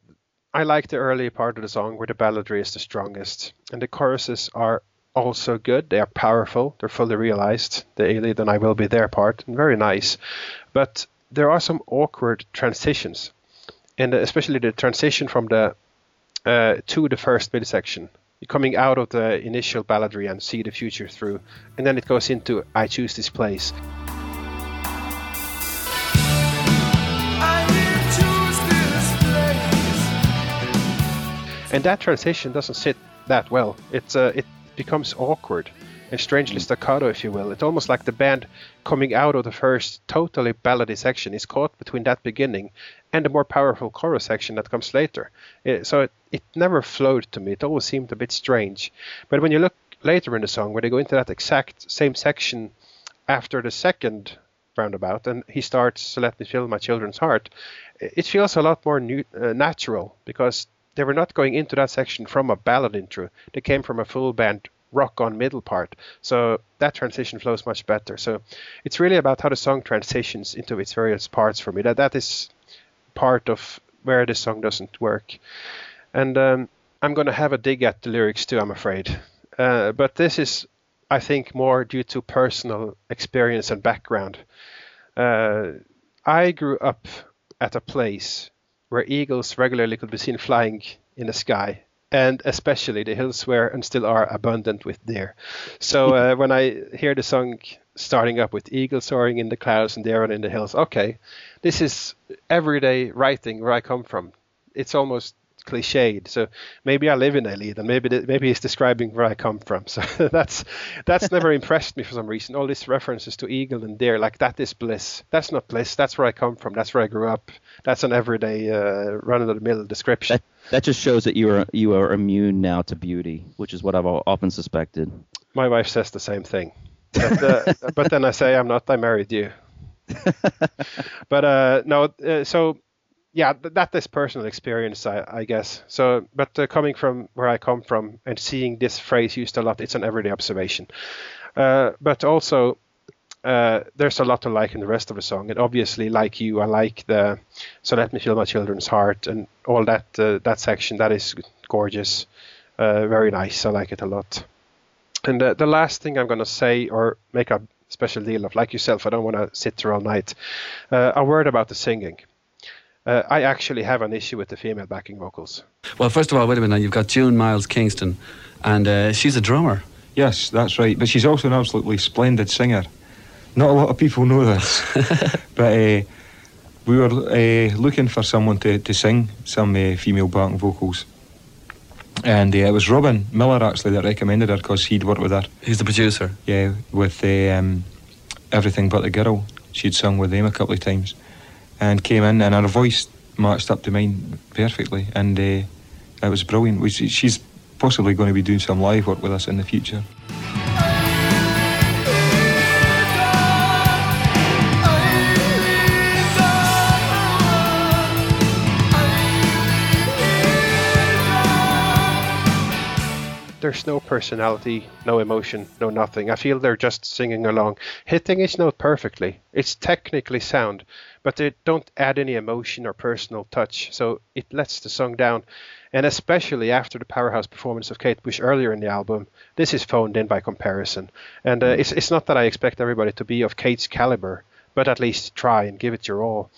I like the early part of the song where the balladry is the strongest, and the choruses are also good. They are powerful. They're fully realized. The Aelid and I will be there part, and very nice. But there are some awkward transitions, and especially the transition from the uh, to the first midsection. You're coming out of the initial balladry and see the future through, and then it goes into I choose this place. and that transition doesn't sit that well. It's uh, it becomes awkward and strangely mm. staccato, if you will. It's almost like the band coming out of the first totally ballady section is caught between that beginning and the more powerful chorus section that comes later. It, so it, it never flowed to me. It always seemed a bit strange. But when you look later in the song, where they go into that exact same section after the second roundabout, and he starts Let Me Fill My Children's Heart," eh, it feels a lot more new, uh, natural because they were not going into that section from a ballad intro. They came from a full band rock on middle part. So that transition flows much better. So it's really about how the song transitions into its various parts for me. That that is part of where the song doesn't work. And um, I'm going to have a dig at the lyrics too, I'm afraid. Uh, but this is, I think, more due to personal experience and background. Uh, I grew up at a place where eagles regularly could be seen flying in the sky, and especially the hills were and still are abundant with deer. So uh, when I hear the song starting up with eagles soaring in the clouds and deer in the hills, okay, this is everyday writing where I come from. It's almost cliched. So maybe I live in Elid, and maybe maybe he's describing where I come from. So that's that's never impressed me for some reason. All these references to eagle and deer, like that is bliss. That's not bliss. That's where I come from. That's where I grew up. That's an everyday uh, run of the mill description. That, that just shows that you are you are immune now to beauty, which is what I've often suspected. My wife says the same thing, but, uh, but then I say I'm not. I married you. but uh, no, uh, so yeah, that is personal experience, I, I guess. So, but uh, coming from where I come from and seeing this phrase used a lot, it's an everyday observation. Uh, but also, uh, there's a lot to like in the rest of the song, and obviously, like you, I like the "So Let Me Feel My Children's Heart" and all that uh, that section. That is gorgeous, uh, very nice. I like it a lot. And uh, the last thing I'm going to say or make a special deal of, like yourself, I don't want to sit there all night. a word about the singing uh, I actually have an issue with the female backing vocals. Well, first of all, wait a minute. You've got June Miles Kingston, and uh, she's a drummer. Yes, that's right. But she's also an absolutely splendid singer. Not a lot of people know this, but uh, we were uh, looking for someone to, to sing some uh, female backing vocals. And uh, it was Robin Millar actually that recommended her because he'd worked with her. He's the producer. Yeah, with um, Everything But the Girl. She'd sung with them a couple of times and came in, and her voice matched up to mine perfectly, and uh, it was brilliant. She's possibly going to be doing some live work with us in the future. There's no personality, no emotion, no nothing. I feel they're just singing along, hitting each note perfectly. It's technically sound, but they don't add any emotion or personal touch, so it lets the song down. And especially after the powerhouse performance of Kate Bush earlier in the album, this is phoned in by comparison. And uh, it's, it's not that I expect everybody to be of Kate's caliber, but at least try and give it your all.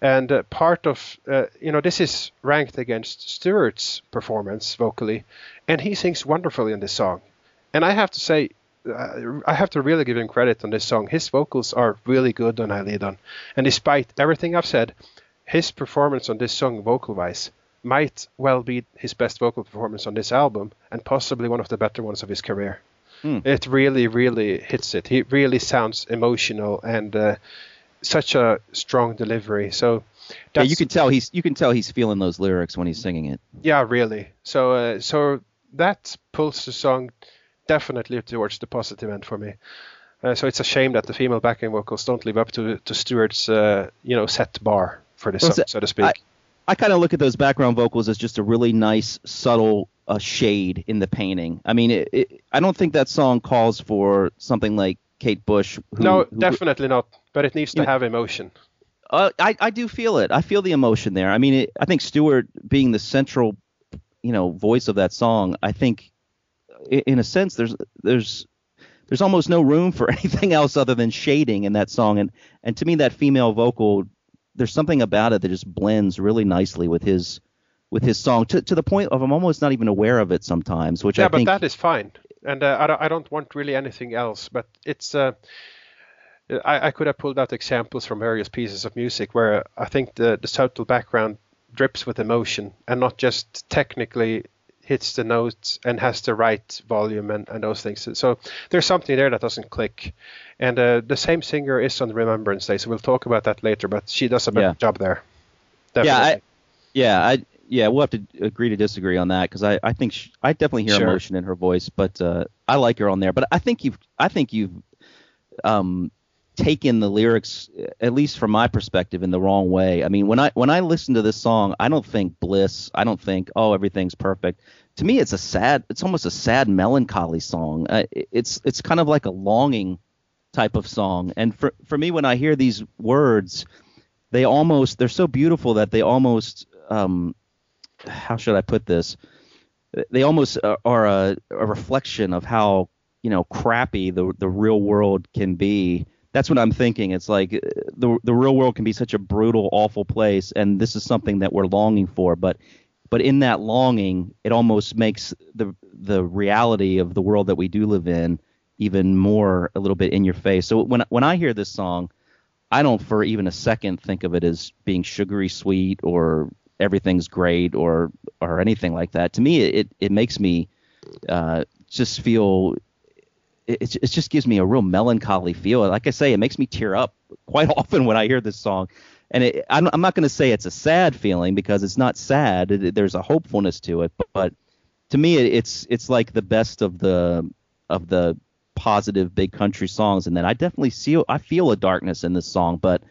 And uh, part of, uh, you know, this is ranked against Stuart's performance vocally, and he sings wonderfully in this song. And I have to say, uh, I have to really give him credit on this song. His vocals are really good on Eiledon. And despite everything I've said, his performance on this song, vocal wise, might well be his best vocal performance on this album and possibly one of the better ones of his career. Hmm. It really, really hits it. He really sounds emotional and uh, such a strong delivery. So yeah, you can tell he's you can tell he's feeling those lyrics when he's singing it. Yeah, really. So uh, so that pulls the song definitely towards the positive end for me. Uh, so it's a shame that the female backing vocals don't live up to to Stuart's uh, you know set bar for this well, song, so to speak. I, I kind of look at those background vocals as just a really nice, subtle uh, shade in the painting. I mean, it, it, I don't think that song calls for something like Kate Bush. Who, no, who, definitely not. But it needs to have emotion. Uh, I I do feel it. I feel the emotion there. I mean, it, I think Stuart being the central, you know, voice of that song. I think in a sense, there's there's there's almost no room for anything else other than shading in that song. And and to me, that female vocal, there's something about it that just blends really nicely with his with his song to to the point of I'm almost not even aware of it sometimes. Which yeah, I but that is fine. And uh, I, don't, I don't want really anything else. But it's uh, I, I could have pulled out examples from various pieces of music where I think the the subtle background drips with emotion and not just technically hits the notes and has the right volume and, and those things. So there's something there that doesn't click. And uh, the same singer is on Remembrance Day, so we'll talk about that later. But she does a better yeah. job there. Definitely. Yeah, I, yeah, I, yeah, we'll have to agree to disagree on that because I, I think she, I definitely hear sure. emotion in her voice, but uh, I like her on there. But I think you've, I think you've, um, taken the lyrics, at least from my perspective, in the wrong way. I mean, when I when I listen to this song, I don't think bliss. I don't think oh everything's perfect. To me, it's a sad. It's almost a sad, melancholy song. Uh, it's it's kind of like a longing type of song. And for for me, when I hear these words, they almost they're so beautiful that they almost um, how should I put this? They almost are a, a reflection of how you know crappy the the real world can be that's what I'm thinking. It's like uh, the the real world can be such a brutal, awful place, and this is something that we're longing for. But but in that longing, it almost makes the the reality of the world that we do live in even more a little bit in your face. So when when I hear this song, I don't for even a second think of it as being sugary sweet or everything's great or or anything like that. To me, it it makes me uh, just feel it, it just gives me a real melancholy feel. Like I say, it makes me tear up quite often when I hear this song. And it, I'm, I'm, not going to say it's a sad feeling because it's not sad. It, there's a hopefulness to it, but, but to me, it's it's like the best of the of the positive big country songs. And then I definitely see I feel a darkness in this song, but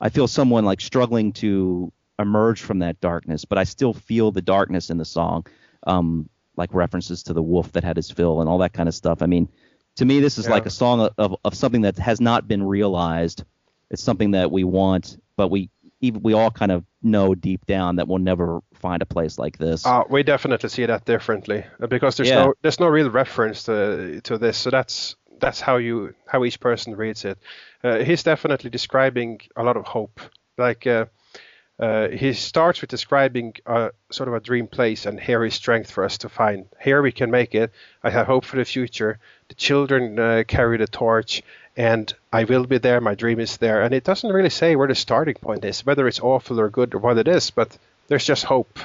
I feel someone like struggling to emerge from that darkness. But I still feel the darkness in the song, um, like references to the wolf that had his fill and all that kind of stuff. I mean to me, this is yeah. like a song of, of something that has not been realized. It's something that we want, but we even we all kind of know deep down that we'll never find a place like this. Uh, we definitely see that differently uh, because there's yeah. no there's no real reference to to this. So that's that's how you how each person reads it. Uh, he's definitely describing a lot of hope. Like uh, uh, he starts with describing a, sort of a dream place, and here is strength for us to find. Here we can make it. I have hope for the future. The children uh, carry the torch, and I will be there. My dream is there. And it doesn't really say where the starting point is, whether it's awful or good or what it is, but there's just hope.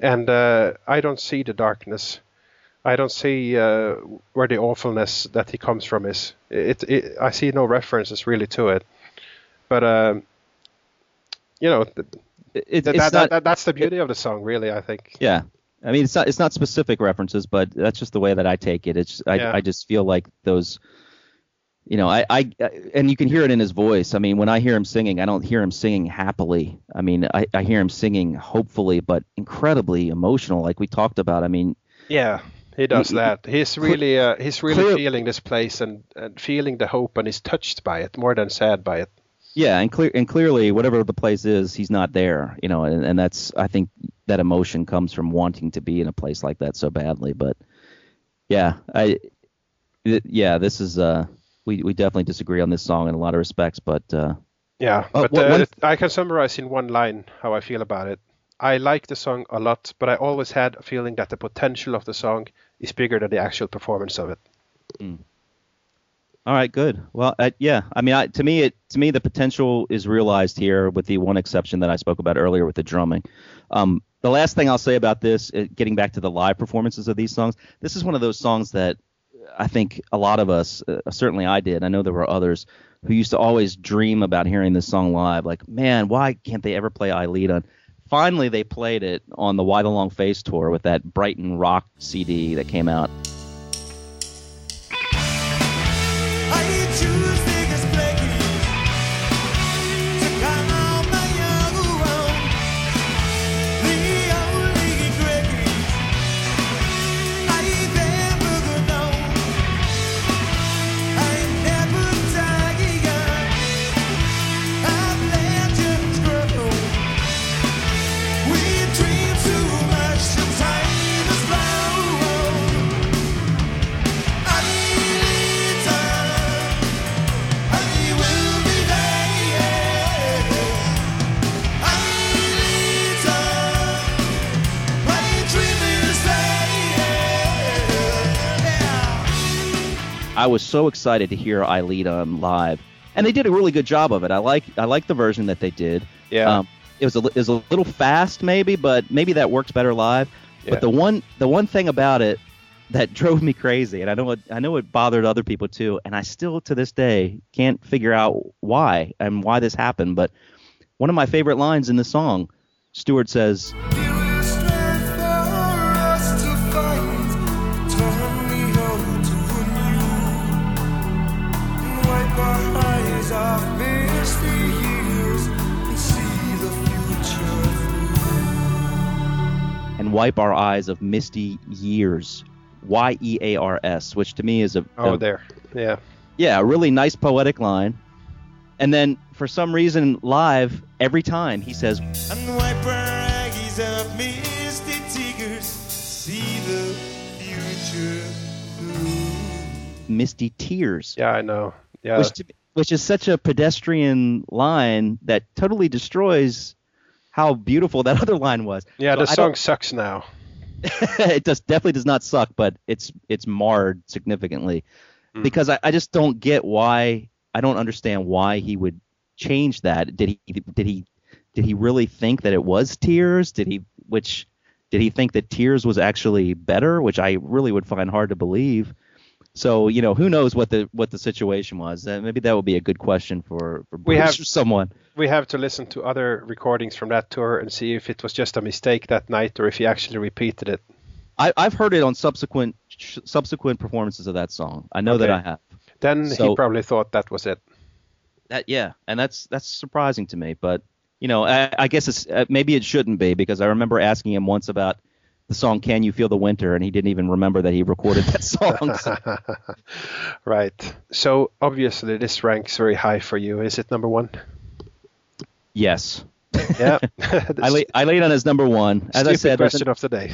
And uh, I don't see the darkness. I don't see uh, where the awfulness that he comes from is. It, it, I see no references really to it. But um, you know, it, that, that, not, that, that's the beauty of the song, really. I think. Yeah, I mean, it's not it's not specific references, but that's just the way that I take it. It's I, yeah. I just feel like those, you know, I, I and you can hear it in his voice. I mean, when I hear him singing, I don't hear him singing happily. I mean, I, I hear him singing hopefully, but incredibly emotional, like we talked about. I mean, yeah, he does he, that. He's really uh, he's really clear, feeling this place and, and feeling the hope, and he's touched by it more than sad by it. Yeah, and clear and clearly, whatever the place is, he's not there. You know, and, and that's I think that emotion comes from wanting to be in a place like that so badly. But yeah, I yeah, this is uh we we definitely disagree on this song in a lot of respects, but uh, yeah, uh, but uh, I can summarize in one line how I feel about it. I like the song a lot, but I always had a feeling that the potential of the song is bigger than the actual performance of it. Mm. All right, good. Well, uh, yeah. I mean, I, to me, it to me the potential is realized here, with the one exception that I spoke about earlier with the drumming. Um, the last thing I'll say about this, uh, getting back to the live performances of these songs, this is one of those songs that I think a lot of us, uh, certainly I did. I know there were others who used to always dream about hearing this song live. Like, man, why can't they ever play Eiledon? Finally, they played it on the Why the Long Face tour with that Brighton Rock CD that came out. I was so excited to hear Eiledon live, and they did a really good job of it. I like I like the version that they did. Yeah. Um, it was a it was a little fast maybe, but maybe that works better live. Yeah. But the one the one thing about it that drove me crazy, and I know it I know it bothered other people too, and I still to this day can't figure out why and why this happened. But one of my favorite lines in the song, Stuart says. And wipe our eyes of misty years. Y E A R S, which to me is a, Oh, a- there. Yeah. yeah, a really nice poetic line. And then for some reason live, every time he says And wipe our eyes of misty tears, see the future through. misty tears. Yeah, I know. Yeah. which, to, which is such a pedestrian line that totally destroys how beautiful that other line was. yeah, So the song sucks now. it does definitely does not suck, but it's it's marred significantly Mm. because I, I just don't get why I don't understand why he would change that. Did he did he did he really think that it was tears? Did he which did he think that tears was actually better, which I really would find hard to believe. So you know who knows what the what the situation was. Uh, maybe that would be a good question for for We have- someone. We have to listen to other recordings from that tour and see if it was just a mistake that night or if he actually repeated it. I, I've heard it on subsequent sh- subsequent performances of that song. I know that I have. Then he probably thought that was it. That yeah, and that's that's surprising to me. But you know, I, I guess it's uh, maybe it shouldn't be because I remember asking him once about the song "Can You Feel the Winter" and he didn't even remember that he recorded that song. So- right. So obviously this ranks very high for you. Is it number one? yes, Yeah. I lay, Eiledon as number one. As I said, question of the day.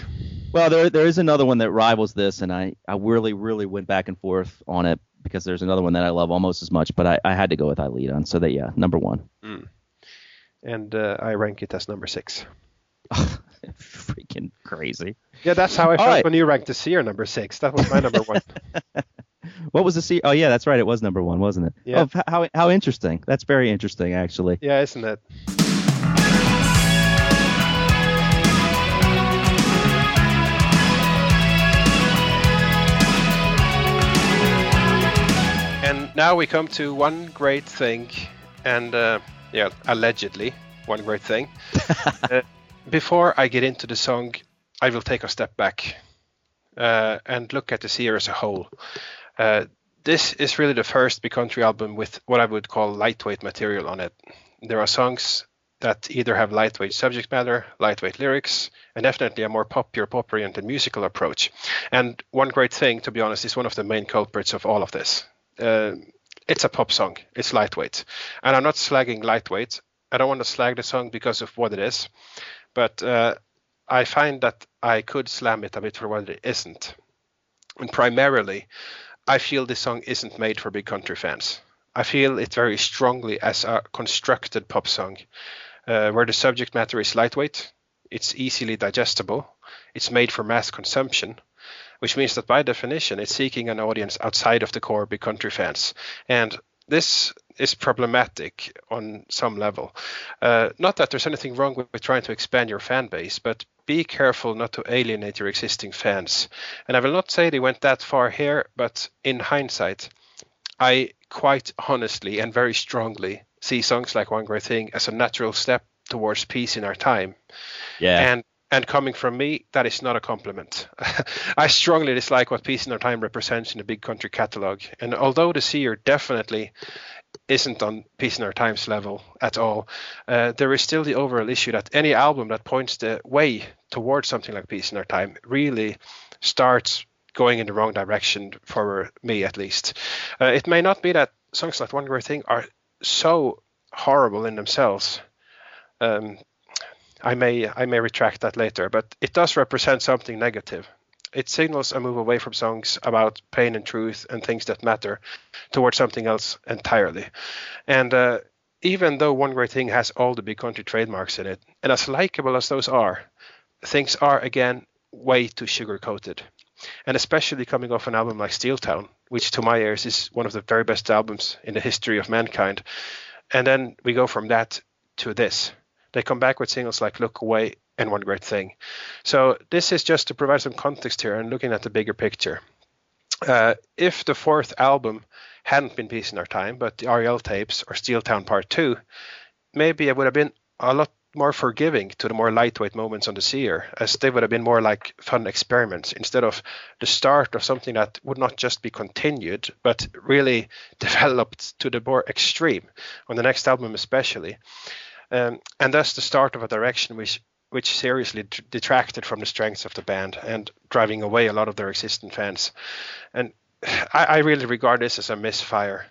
Well, there there is another one that rivals this, and I, I really really went back and forth on it because there's another one that I love almost as much, but I, I had to go with Eiledon. So that yeah, number one. And uh, I rank it as number six. Freaking crazy. Yeah, that's how I felt right. when you ranked the Seer number six. That was my number one. What was the C? Oh yeah, that's right. It was number one, wasn't it? Yeah. Oh, how how interesting. That's very interesting, actually. Yeah, isn't it? And now we come to one great thing, and uh, yeah, allegedly one great thing. uh, before I get into the song, I will take a step back uh, and look at the year as a whole. Uh, this is really the first big country album with what I would call lightweight material on it. There are songs that either have lightweight subject matter, lightweight lyrics, and definitely a more popular, pop-oriented musical approach. And one great thing, to be honest, is one of the main culprits of all of this. Uh, it's a pop song. It's lightweight, and I'm not slagging lightweight. I don't want to slag the song because of what it is, but uh, I find that I could slam it a bit for what it isn't. And primarily, I feel this song isn't made for big country fans. I feel it very strongly as a constructed pop song, uh, where the subject matter is lightweight, it's easily digestible, it's made for mass consumption, which means that by definition it's seeking an audience outside of the core big country fans. And this is problematic on some level. Uh, not that there's anything wrong with, with trying to expand your fan base, but be careful not to alienate your existing fans. And I will not say they went that far here, but in hindsight, I quite honestly and very strongly see songs like One Great Thing as a natural step towards peace in our time. Yeah. And and coming from me, that is not a compliment. I strongly dislike what Peace in Our Time represents in the big country catalog. And although the Seer definitely isn't on Peace in Our Times level at all, uh, there is still the overall issue that any album that points the way towards something like Peace in Our Time really starts going in the wrong direction for me at least. Uh, it may not be that songs like One Great Thing are so horrible in themselves. Um, I may I may retract that later, but it does represent something negative. It signals a move away from songs about pain and truth and things that matter towards something else entirely. And uh, even though One Great Thing has all the big country trademarks in it, and as likable as those are, things are again way too sugar coated. And especially coming off an album like Steeltown, which to my ears is one of the very best albums in the history of mankind. And then we go from that to this. They come back with singles like Look Away and One Great Thing. So this is just to provide some context here and looking at the bigger picture. Uh, if the fourth album hadn't been Peace in Our Time, but the REL tapes or Steeltown Part 2, maybe I would have been a lot more forgiving to the more lightweight moments on the Seer, as they would have been more like fun experiments instead of the start of something that would not just be continued, but really developed to the more extreme on the next album, especially. Um, and that's the start of a direction which which seriously detracted from the strengths of the band and driving away a lot of their existing fans. And I, I really regard this as a misfire.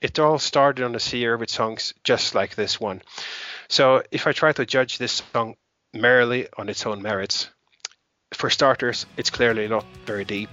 It all started on the Seer with songs just like this one. So if I try to judge this song merely on its own merits, for starters, it's clearly not very deep.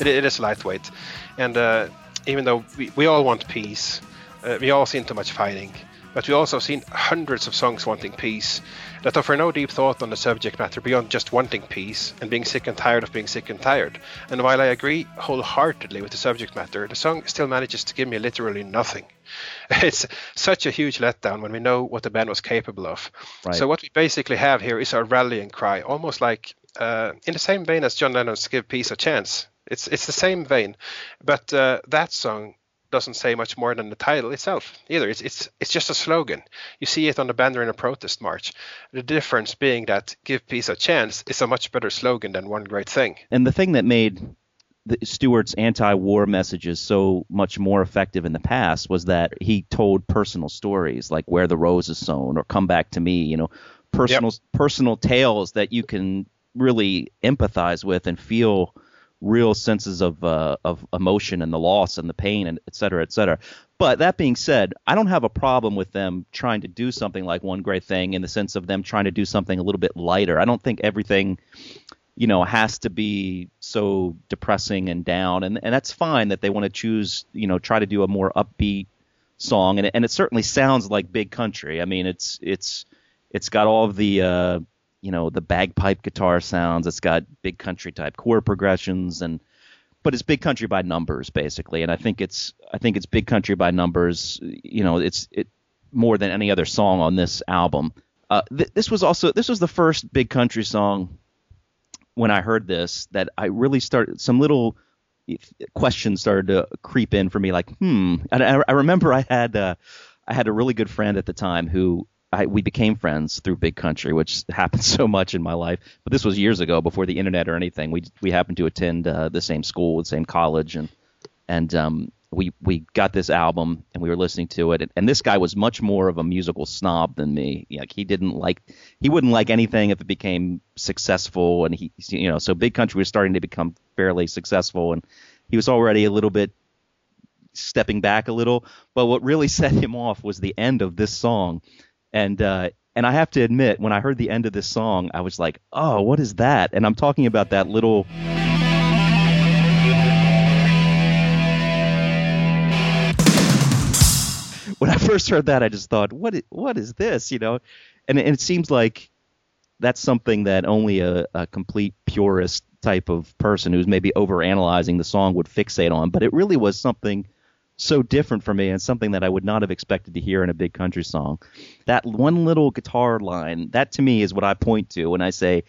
It, it is lightweight, and uh, even though we, we all want peace, uh, we all seen too much fighting, but we also seen hundreds of songs wanting peace that offer no deep thought on the subject matter beyond just wanting peace and being sick and tired of being sick and tired. And while I agree wholeheartedly with the subject matter, the song still manages to give me literally nothing. It's such a huge letdown when we know what the band was capable of. Right. So what we basically have here is a rallying cry, almost like uh, in the same vein as John Lennon's "Give Peace a Chance." It's it's the same vein, but uh, that song doesn't say much more than the title itself either. It's it's it's just a slogan. You see it on the banner in a protest march. The difference being that "Give Peace a Chance" is a much better slogan than "One Great Thing." And the thing that made the, Stuart's anti-war messages so much more effective in the past was that he told personal stories like "Where the Rose is Sown" or "Come Back to Me." You know, personal personal tales that you can really empathize with and feel real senses of uh, of emotion and the loss and the pain and et cetera, et cetera. But that being said, I don't have a problem with them trying to do something like one great thing in the sense of them trying to do something a little bit lighter. I don't think everything, you know, has to be so depressing and down, and and that's fine that they want to choose, you know, try to do a more upbeat song, and and it certainly sounds like Big Country. I mean, it's it's it's got all of the uh, you know the bagpipe guitar sounds. It's got big country type chord progressions and but it's big country by numbers basically. And I think it's I think it's big country by numbers. You know, it's it more than any other song on this album. Uh, th- this was also this was the first big country song when I heard this that I really started some little questions started to creep in for me like hmm and I, I remember I had uh, I had a really good friend at the time who I, we became friends through Big Country, which happens so much in my life. But this was years ago, before the internet or anything. We we happened to attend uh, the same school, the same college, and and um, we we got this album and we were listening to it. And, and this guy was much more of a musical snob than me. Like he didn't like he wouldn't like anything if it became successful. And he you know so Big Country was starting to become fairly successful, and he was already a little bit stepping back a little. But what really set him off was the end of this song and uh, and I have to admit, when I heard the end of this song, I was like, "Oh, what is that?" And I'm talking about that little. When I first heard that, I just thought, "What? Is, what is this?" You know, and, and it seems like that's something that only a, a complete purist type of person who's maybe overanalyzing the song would fixate on. But it really was something so different for me and something that I would not have expected to hear in a big country song. That one little guitar line, that to me is what I point to when I say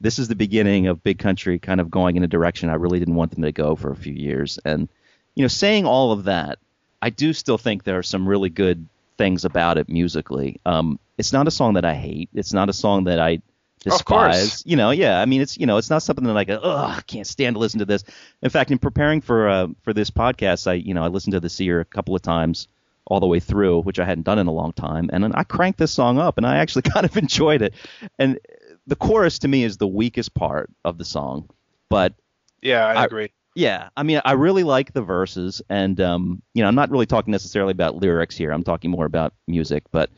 this is the beginning of big country kind of going in a direction I really didn't want them to go for a few years. And you know, saying all of that, I do still think there are some really good things about it musically. Um, it's not a song that I hate. It's not a song that I despise. You know, yeah. I mean, it's you know, it's not something that I go, oh, I can't stand to listen to this. In fact, in preparing for uh, for this podcast, I you know I listened to the Seer a couple of times all the way through, which I hadn't done in a long time, and then I cranked this song up, and I actually kind of enjoyed it. And the chorus to me is the weakest part of the song, but yeah, I, I agree. Yeah, I mean, I really like the verses, and um, you know, I'm not really talking necessarily about lyrics here. I'm talking more about music, but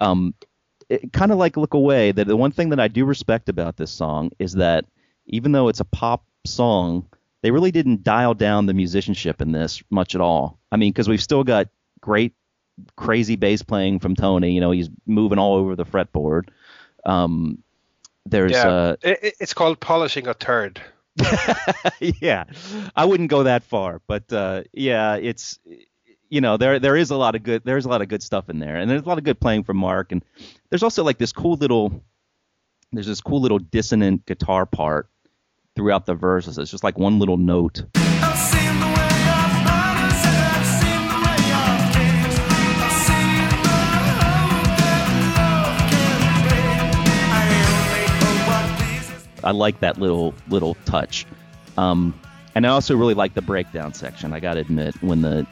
um, kind of like Look Away, that the one thing that I do respect about this song is that even though it's a pop song, they really didn't dial down the musicianship in this much at all. I mean, because we've still got great, crazy bass playing from Tony. You know, he's moving all over the fretboard. Um, there's yeah, uh, it, it's called polishing a turd. yeah, I wouldn't go that far, but uh, yeah, it's you know there there is a lot of good there's a lot of good stuff in there. And there's a lot of good playing from mark. And there's also like this cool little there's this cool little dissonant guitar part throughout the verses. It's just like one little note. I like that little little touch, um, and I also really like the breakdown section. I gotta admit, when the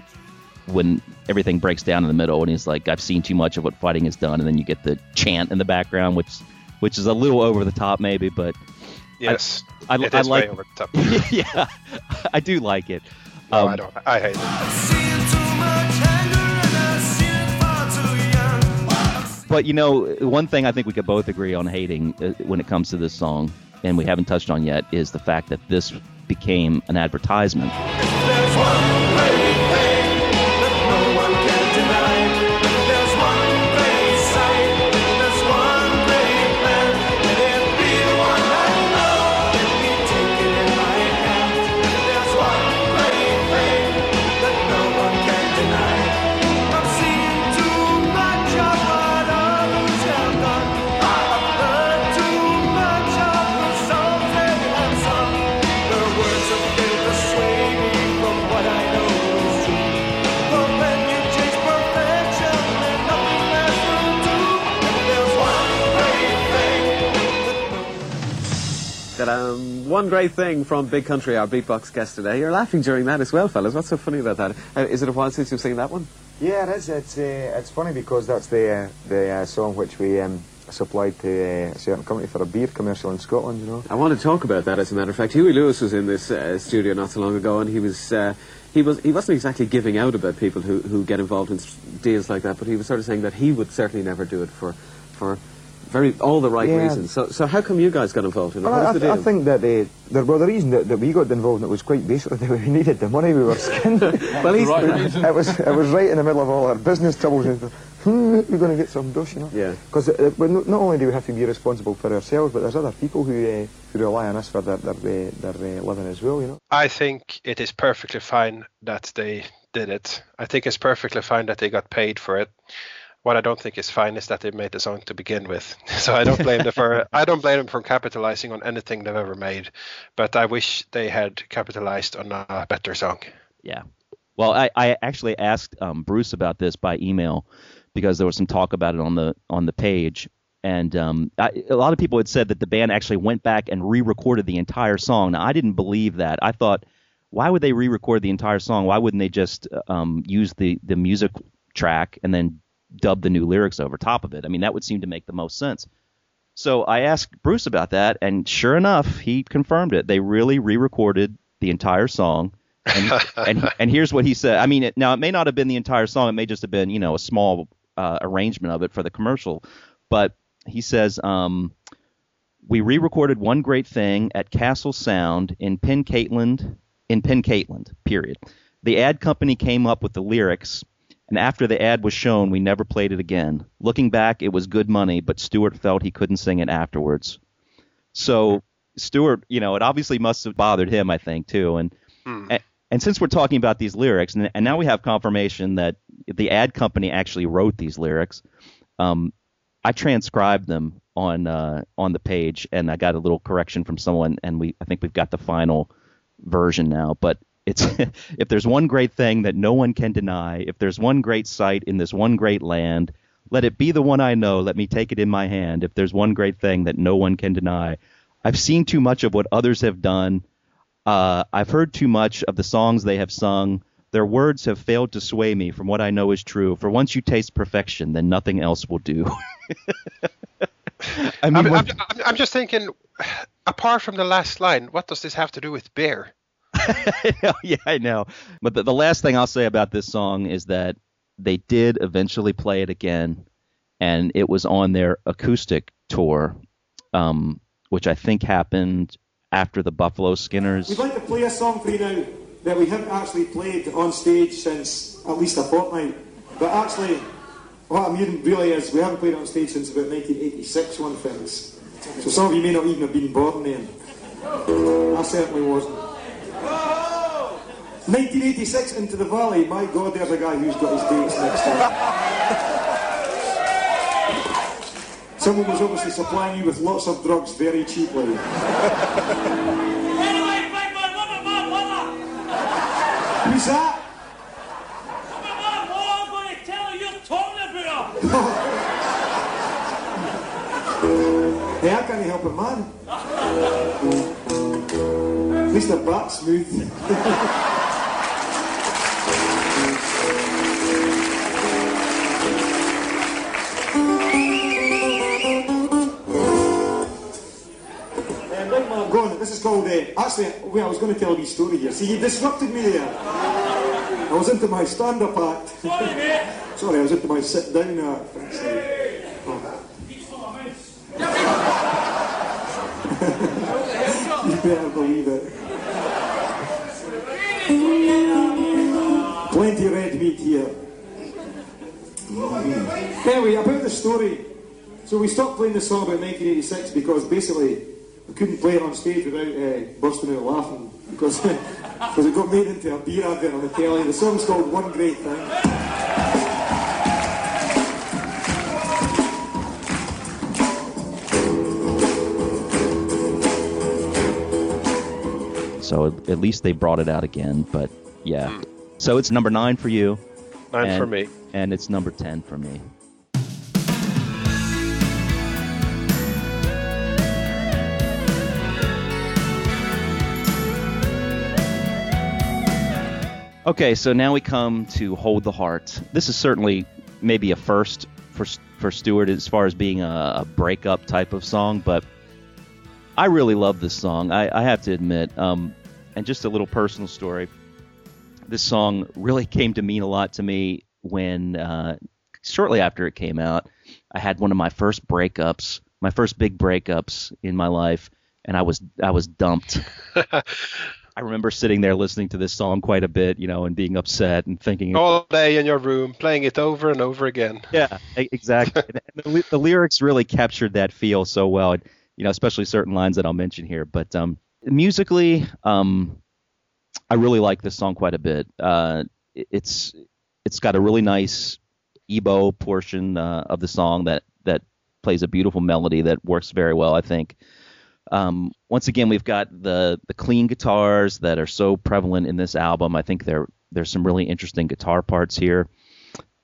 when everything breaks down in the middle, and he's like, "I've seen too much of what fighting has done," and then you get the chant in the background, which which is a little over the top, maybe, but Yes, I, it I is like. over the top. yeah, I do like it. No, Um, I don't. I hate it. But you know, one thing I think we could both agree on hating uh, when it comes to this song, and we haven't touched on yet, is the fact that this became an advertisement. One great thing from Big Country, our beatbox guest today. You're laughing during that as well, fellas. What's so funny about that? Uh, is it a while since you've seen that one? Yeah, it is. It's uh, it's funny because that's the uh, the uh, song which we um, supplied to uh, a certain company for a beer commercial in Scotland. You know. I want to talk about that, as a matter of fact. Huey Lewis was in this uh, studio not so long ago, and he was uh, he was he wasn't exactly giving out about people who, who get involved in deals like that, but he was sort of saying that he would certainly never do it for for very all the right Yeah. reasons. So so how come you guys got involved in it? Well, I, was the I, I think that uh, there, well, the reason that, that we got involved in it was quite basically that we needed the money. We were skinned. Well, he's- Right reason. it was it was right in the middle of all our business troubles. and, Hmm, we're going to get some dosh, you know. Yeah. Because uh, well, not not only do we have to be responsible for ourselves, but there's other people who uh, who rely on us for their their, uh, their uh, living as well. You know. I think it is perfectly fine that they did it. I think it's perfectly fine that they got paid for it. What I don't think is fine is that they made the song to begin with. So I don't blame them for I don't blame them for capitalizing on anything they've ever made. But I wish they had capitalized on a better song. Yeah. Well, I, I actually asked um, Bruce about this by email because there was some talk about it on the on the page, and um, I, a lot of people had said that the band actually went back and re-recorded the entire song. Now, I didn't believe that. I thought, why would they re-record the entire song? Why wouldn't they just um, use the the music track and then dub the new lyrics over top of it? I mean, that would seem to make the most sense. So I asked Bruce about that, and sure enough, he confirmed it. They really re-recorded the entire song, and and, and here's what he said. I mean, it, now it may not have been the entire song; it may just have been you know a small uh, arrangement of it for the commercial. But he says, um, "We re-recorded one great thing at Castle Sound in Pencaitland, in Pencaitland. Period. The ad company came up with the lyrics." And after the ad was shown, we never played it again. Looking back, it was good money, but Stuart felt he couldn't sing it afterwards. So Stuart, you know, it obviously must have bothered him, I think, too. And and, and since we're talking about these lyrics, and, and now we have confirmation that the ad company actually wrote these lyrics, um, I transcribed them on uh, on the page, and I got a little correction from someone, and we I think we've got the final version now. But it's if there's one great thing that no one can deny, if there's one great sight in this one great land, let it be the one I know. Let me take it in my hand. If there's one great thing that no one can deny, I've seen too much of what others have done. Uh, I've heard too much of the songs they have sung. Their words have failed to sway me from what I know is true. For once you taste perfection, then nothing else will do. I mean, I'm, when- I'm, I'm, I'm just thinking, apart from the last line, what does this have to do with beer? yeah, I know. But the, the last thing I'll say about this song is that they did eventually play it again, and it was on their acoustic tour, um, which I think happened after the Buffalo Skinners. We'd like to play a song for you now that we haven't actually played on stage since at least a fortnight. But actually, what I'm mean really is we haven't played on stage since about 1986, one thinks. So some of you may not even have been born then. I certainly wasn't. 1986 into the valley. My God, there's a guy who's got his dates next time. Someone was obviously supplying you with lots of drugs very cheaply. Who's that? Hey, I can't help it, man. At least they're smooth. wait, I was going to tell a wee story here. See, you disrupted me there. I was into my stand-up act. Sorry, mate. Sorry, I was into my sit-down act. Uh, oh. you better believe it. Plenty of red meat here. Anyway, about the story. So we stopped playing the song about 1986 because basically we couldn't play it on stage without uh, bursting out laughing because because it got made into a beer advert on the telly. The song's called One Great Thing. So at, at least they brought it out again. But yeah. So it's number nine for you. Nine and, for me. And it's number 10 for me. Okay, so now we come to Hold the Heart. This is certainly maybe a first for for Stuart as far as being a, a breakup type of song, but I really love this song. I, I have to admit, um, and just a little personal story. This song really came to mean a lot to me when uh, shortly after it came out, I had one of my first breakups, my first big breakups in my life, and I was I was dumped. I remember sitting there listening to this song quite a bit, you know, and being upset and thinking all day in your room, playing it over and over again. Yeah, exactly. and the, the lyrics really captured that feel so well, you know, especially certain lines that I'll mention here. But um, musically, um, I really like this song quite a bit. Uh, it- it's it's got a really nice EBow portion uh, of the song that that plays a beautiful melody that works very well, I think. Um, once again, we've got the the clean guitars that are so prevalent in this album. I think there there's some really interesting guitar parts here.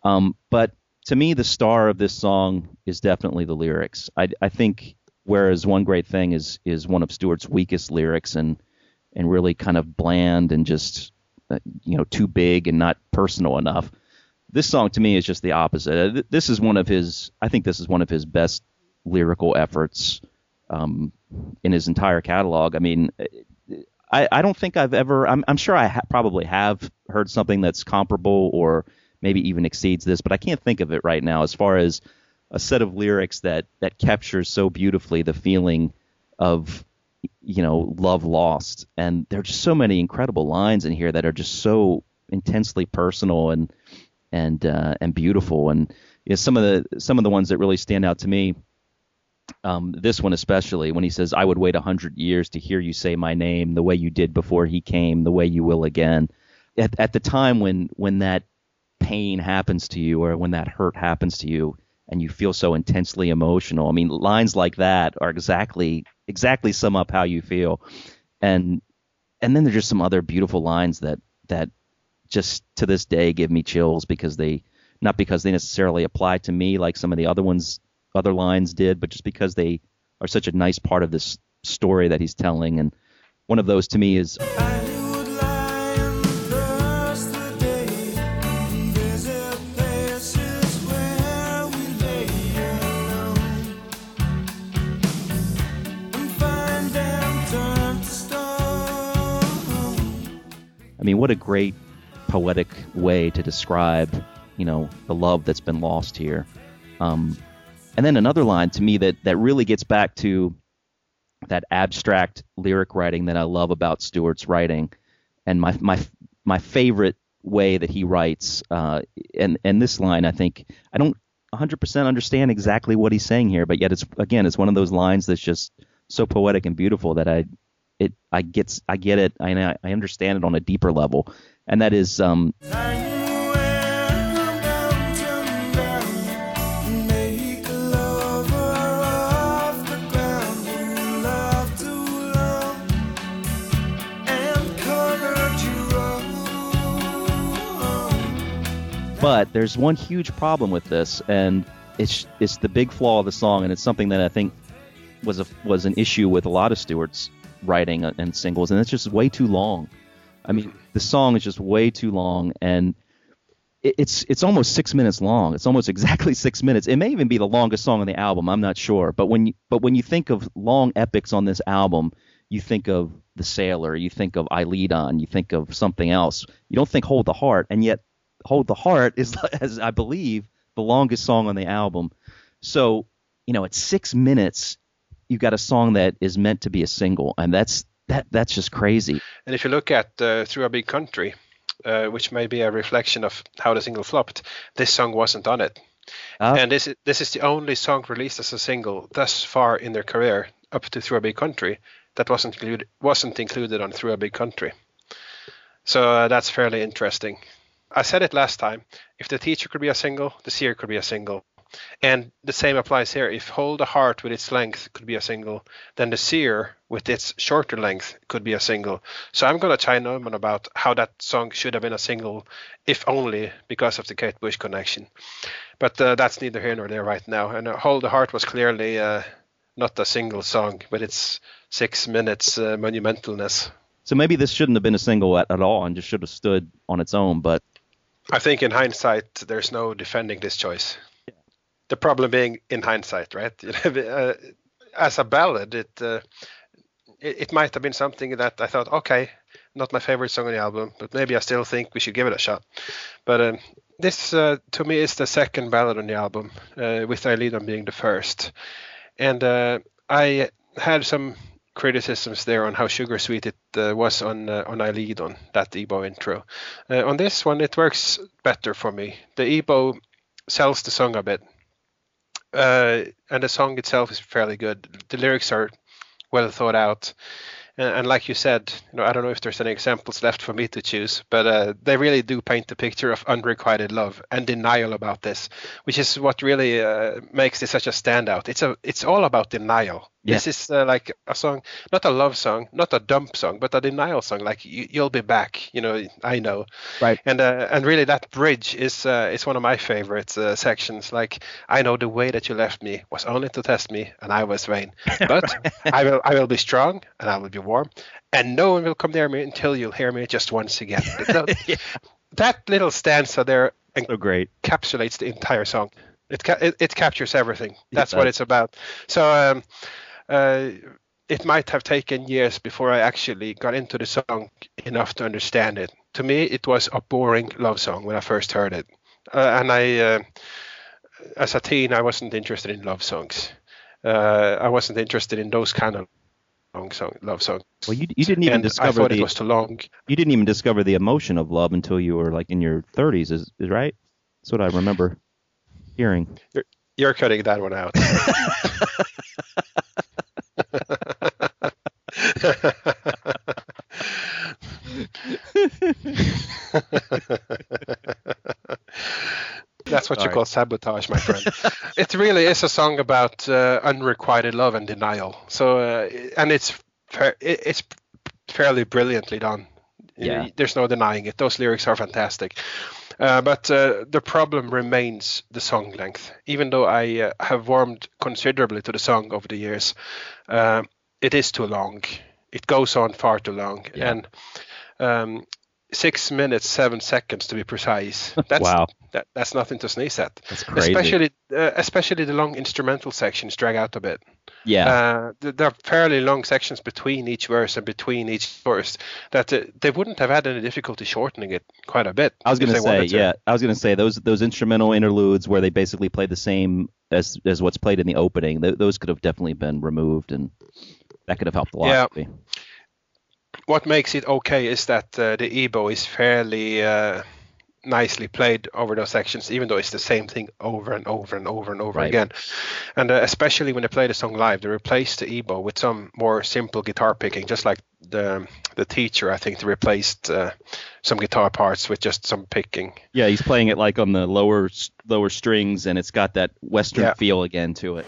Um, but to me, the star of this song is definitely the lyrics. I, I think whereas one great thing is is one of Stuart's weakest lyrics and and really kind of bland and just uh, you know too big and not personal enough. This song to me is just the opposite. Uh, This is one of his. I think this is one of his best lyrical efforts um, in his entire catalog. I mean, I, I don't think I've ever. I'm, I'm sure I ha- probably have heard something that's comparable or maybe even exceeds this, but I can't think of it right now. As far as a set of lyrics that that captures so beautifully the feeling of you know love lost, and there are just so many incredible lines in here that are just so intensely personal and and uh, and beautiful. And you know, some of the some of the ones that really stand out to me um, this one especially when he says, "I would wait a hundred years to hear you say my name, the way you did before he came, the way you will again." At, at the time when when that pain happens to you or when that hurt happens to you, and you feel so intensely emotional, I mean, lines like that are exactly exactly sum up how you feel, and and then there's just some other beautiful lines that that just to this day give me chills because they not because they necessarily apply to me like some of the other ones other lines did, but just because they are such a nice part of this story that he's telling. And one of those to me is I mean, what a great poetic way to describe, you know, the love that's been lost here. Um, and then another line to me that that really gets back to that abstract lyric writing that I love about Stuart's writing, and my my my favorite way that he writes. Uh, and and this line, I think I don't 100% understand exactly what he's saying here, but yet it's again it's one of those lines that's just so poetic and beautiful that I it I get I get it I I understand it on a deeper level, and that is um. But there's one huge problem with this, and it's it's the big flaw of the song, and it's something that I think was a was an issue with a lot of Stuart's writing and singles, and it's just way too long. I mean, the song is just way too long, and it, it's it's almost six minutes long. It's almost exactly six minutes. It may even be the longest song on the album. I'm not sure, but when you but when you think of long epics on this album, you think of The Sailor, you think of Eiledon, you think of something else. You don't think Hold the Heart, and yet Hold the Heart is, as I believe, the longest song on the album. So, you know, at six minutes, you've got a song that is meant to be a single, and that's that that's just crazy. And if you look at uh, Through a Big Country, uh, which may be a reflection of how the single flopped, this song wasn't on it. Uh, and this is, this is the only song released as a single thus far in their career, up to Through a Big Country, that wasn't included wasn't included on Through a Big Country. So uh, that's fairly interesting. I said it last time. If the teacher could be a single, the seer could be a single. And the same applies here. If Hold a Heart with its length could be a single, then the Seer with its shorter length could be a single. So I'm going to chime in about how that song should have been a single, if only because of the Kate Bush connection. But uh, that's neither here nor there right now. And uh, Hold the Heart was clearly uh, not a single song, but it's six minutes uh, monumentalness. So maybe this shouldn't have been a single at, at all and just should have stood on its own. But I think in hindsight, there's no defending this choice the problem being in hindsight, right? uh, as a ballad, it, uh, it, might have been something that I thought, okay, not my favorite song on the album, but maybe I still think we should give it a shot. But um, this, uh, to me, is the second ballad on the album, uh, with Eiledon being the first. And uh, I had some criticisms there on how sugar sweet it uh, was on uh, on Eiledon, that EBow intro. Uh, on this one, it works better for me. The EBow sells the song a bit uh, and the song itself is fairly good. The lyrics are well thought out, and, and, like you said, you know, I don't know if there's any examples left for me to choose, but uh, they really do paint the picture of unrequited love and denial about this, which is what really uh, makes this such a standout. It's a, it's all about denial. Yeah. This is uh, like a song, not a love song, not a dump song, but a denial song. Like you, will be back, you know. I know. Right. And uh, and really, that bridge is uh, is one of my favorite uh, sections. Like I know the way that you left me was only to test me, and I was vain. But I will I will be strong, and I will be warm, and no one will come near me until you'll hear me just once again. yeah. That little stanza there so great encapsulates the entire song. It, ca- it, it captures everything. That's what it's about. So. Um, it might have taken years before I actually got into the song enough to understand it. To me, it was a boring love song when I first heard it, uh, and I, uh, as a teen, I wasn't interested in love songs. Uh, I wasn't interested in those kind of long song, love songs. Well, you you didn't even and discover I thought the, it was too long. You didn't even discover the emotion of love until you were like in your 30s. Is is right? That's what I remember hearing. You're, you're cutting that one out. That's what you call sabotage, my friend. it really is a song about uh, unrequited love and denial. So, uh, and it's it's fairly brilliantly done. Yeah. There's no denying it. Those lyrics are fantastic. Uh, but uh, the problem remains the song length. Even though I uh, have warmed considerably to the song over the years, uh, it is too long. It goes on far too long. Yeah. And um, six minutes seven seconds to be precise. That's, wow, that, that's nothing to sneeze at. That's crazy. Especially, uh, especially the long instrumental sections drag out a bit. Yeah, uh, there are fairly long sections between each verse and between each verse that uh, they wouldn't have had any difficulty shortening it quite a bit. I was going to say, yeah, I was going to say those those instrumental interludes where they basically play the same as as what's played in the opening. Th- those could have definitely been removed, and that could have helped a lot. Yeah. What makes it okay is that uh, the EBow is fairly uh, nicely played over those sections, even though it's the same thing over and over and over and over Right. again. And uh, especially when they play the song live, they replace the EBow with some more simple guitar picking, just like the the teacher. I think they replaced uh, some guitar parts with just some picking. Yeah, he's playing it like on the lower lower strings, and it's got that western Yeah. feel again to it.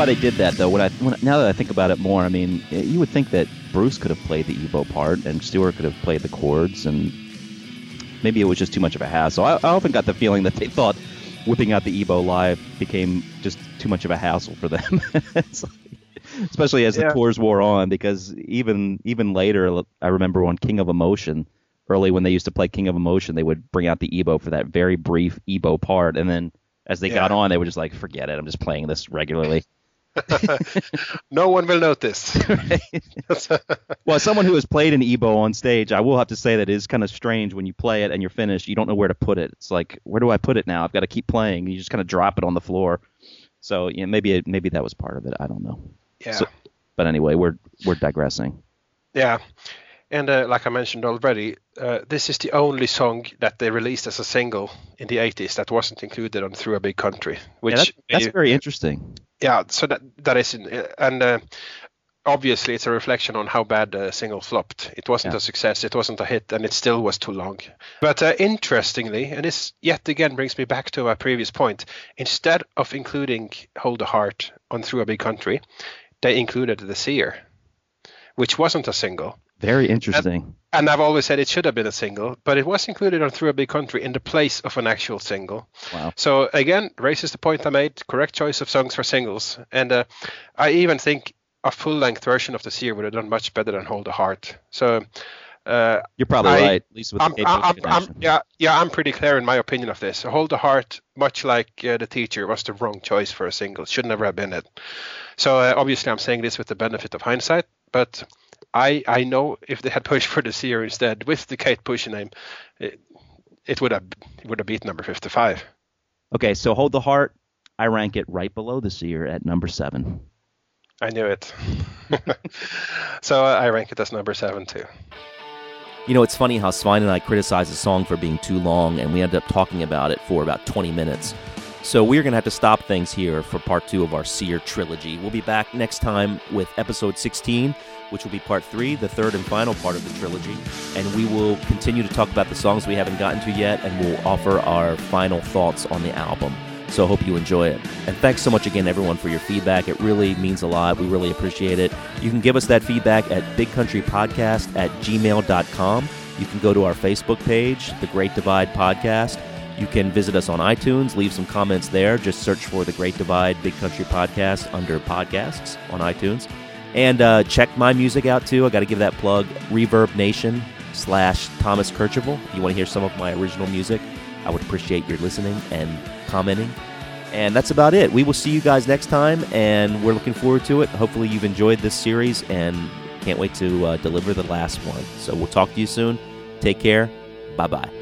Why they did that though. When I when, now that I think about it more, I mean, you would think that Bruce could have played the EBow part and Stuart could have played the chords, and maybe it was just too much of a hassle. I, I often got the feeling that they thought whipping out the EBow live became just too much of a hassle for them. especially as yeah. the tours wore on, because even even later, I remember on King of Emotion, early when they used to play King of Emotion, they would bring out the EBow for that very brief EBow part, and then as they yeah. got on, they were just like, "Forget it, I'm just playing this regularly." no one will notice. well, as someone who has played an EBow on stage, I will have to say that it is kind of strange when you play it and you're finished. You don't know where to put it. It's like, where do I put it now? I've got to keep playing. You just kind of drop it on the floor. So yeah, maybe it, maybe that was part of it. I don't know. Yeah. So, but anyway, we're we're digressing. Yeah. And uh, like I mentioned already, uh, this is the only song that they released as a single in the 80s that wasn't included on Through a Big Country. Which yeah, that's, that's very interesting yeah, so that that is, and uh, obviously it's a reflection on how bad the single flopped. It wasn't yeah. a success, it wasn't a hit, and it still was too long. But uh, interestingly, and this yet again brings me back to my previous point, instead of including Hold the Heart on Through a Big Country, they included The Seer, which wasn't a single. Very interesting. And, and, I've always said it should have been a single, but it was included on Through a Big Country in the place of an actual single. Wow. So again, raises the point I made. Correct choice of songs for singles, and uh, I even think a full-length version of the Seer would have done much better than Hold the Heart. So. Uh, You're probably I, right. At least with I'm, the I'm, I'm, yeah, yeah, I'm pretty clear in my opinion of this. Hold the Heart, much like uh, the teacher, was the wrong choice for a single. Should never have been it. So uh, obviously, I'm saying this with the benefit of hindsight, but I I know if they had pushed for the Seer instead with the Kate Bush name, it, it would have it would have beat number 55. Okay, so hold the heart. I rank it right below the Seer at number seven. I knew it. so I rank it as number seven too. You know, it's funny how Svein and I criticized the song for being too long, and we ended up talking about it for about 20 minutes. So we're going to have to stop things here for part two of our Seer trilogy. We'll be back next time with episode 16, which will be part three, the third and final part of the trilogy. And we will continue to talk about the songs we haven't gotten to yet, and we'll offer our final thoughts on the album. So I hope you enjoy it. And thanks so much again, everyone, for your feedback. It really means a lot. We really appreciate it. You can give us that feedback at bigcountrypodcast at gmail.com. You can go to our Facebook page, The Great Divide Podcast you can visit us on iTunes, leave some comments there. Just search for the Great Divide Big Country Podcast under podcasts on iTunes. And uh, check my music out too. I got to give that plug Reverb Nation slash Thomas Kercheval. If you want to hear some of my original music, I would appreciate your listening and commenting. And that's about it. We will see you guys next time, and we're looking forward to it. Hopefully, you've enjoyed this series and can't wait to uh, deliver the last one. So, we'll talk to you soon. Take care. Bye bye.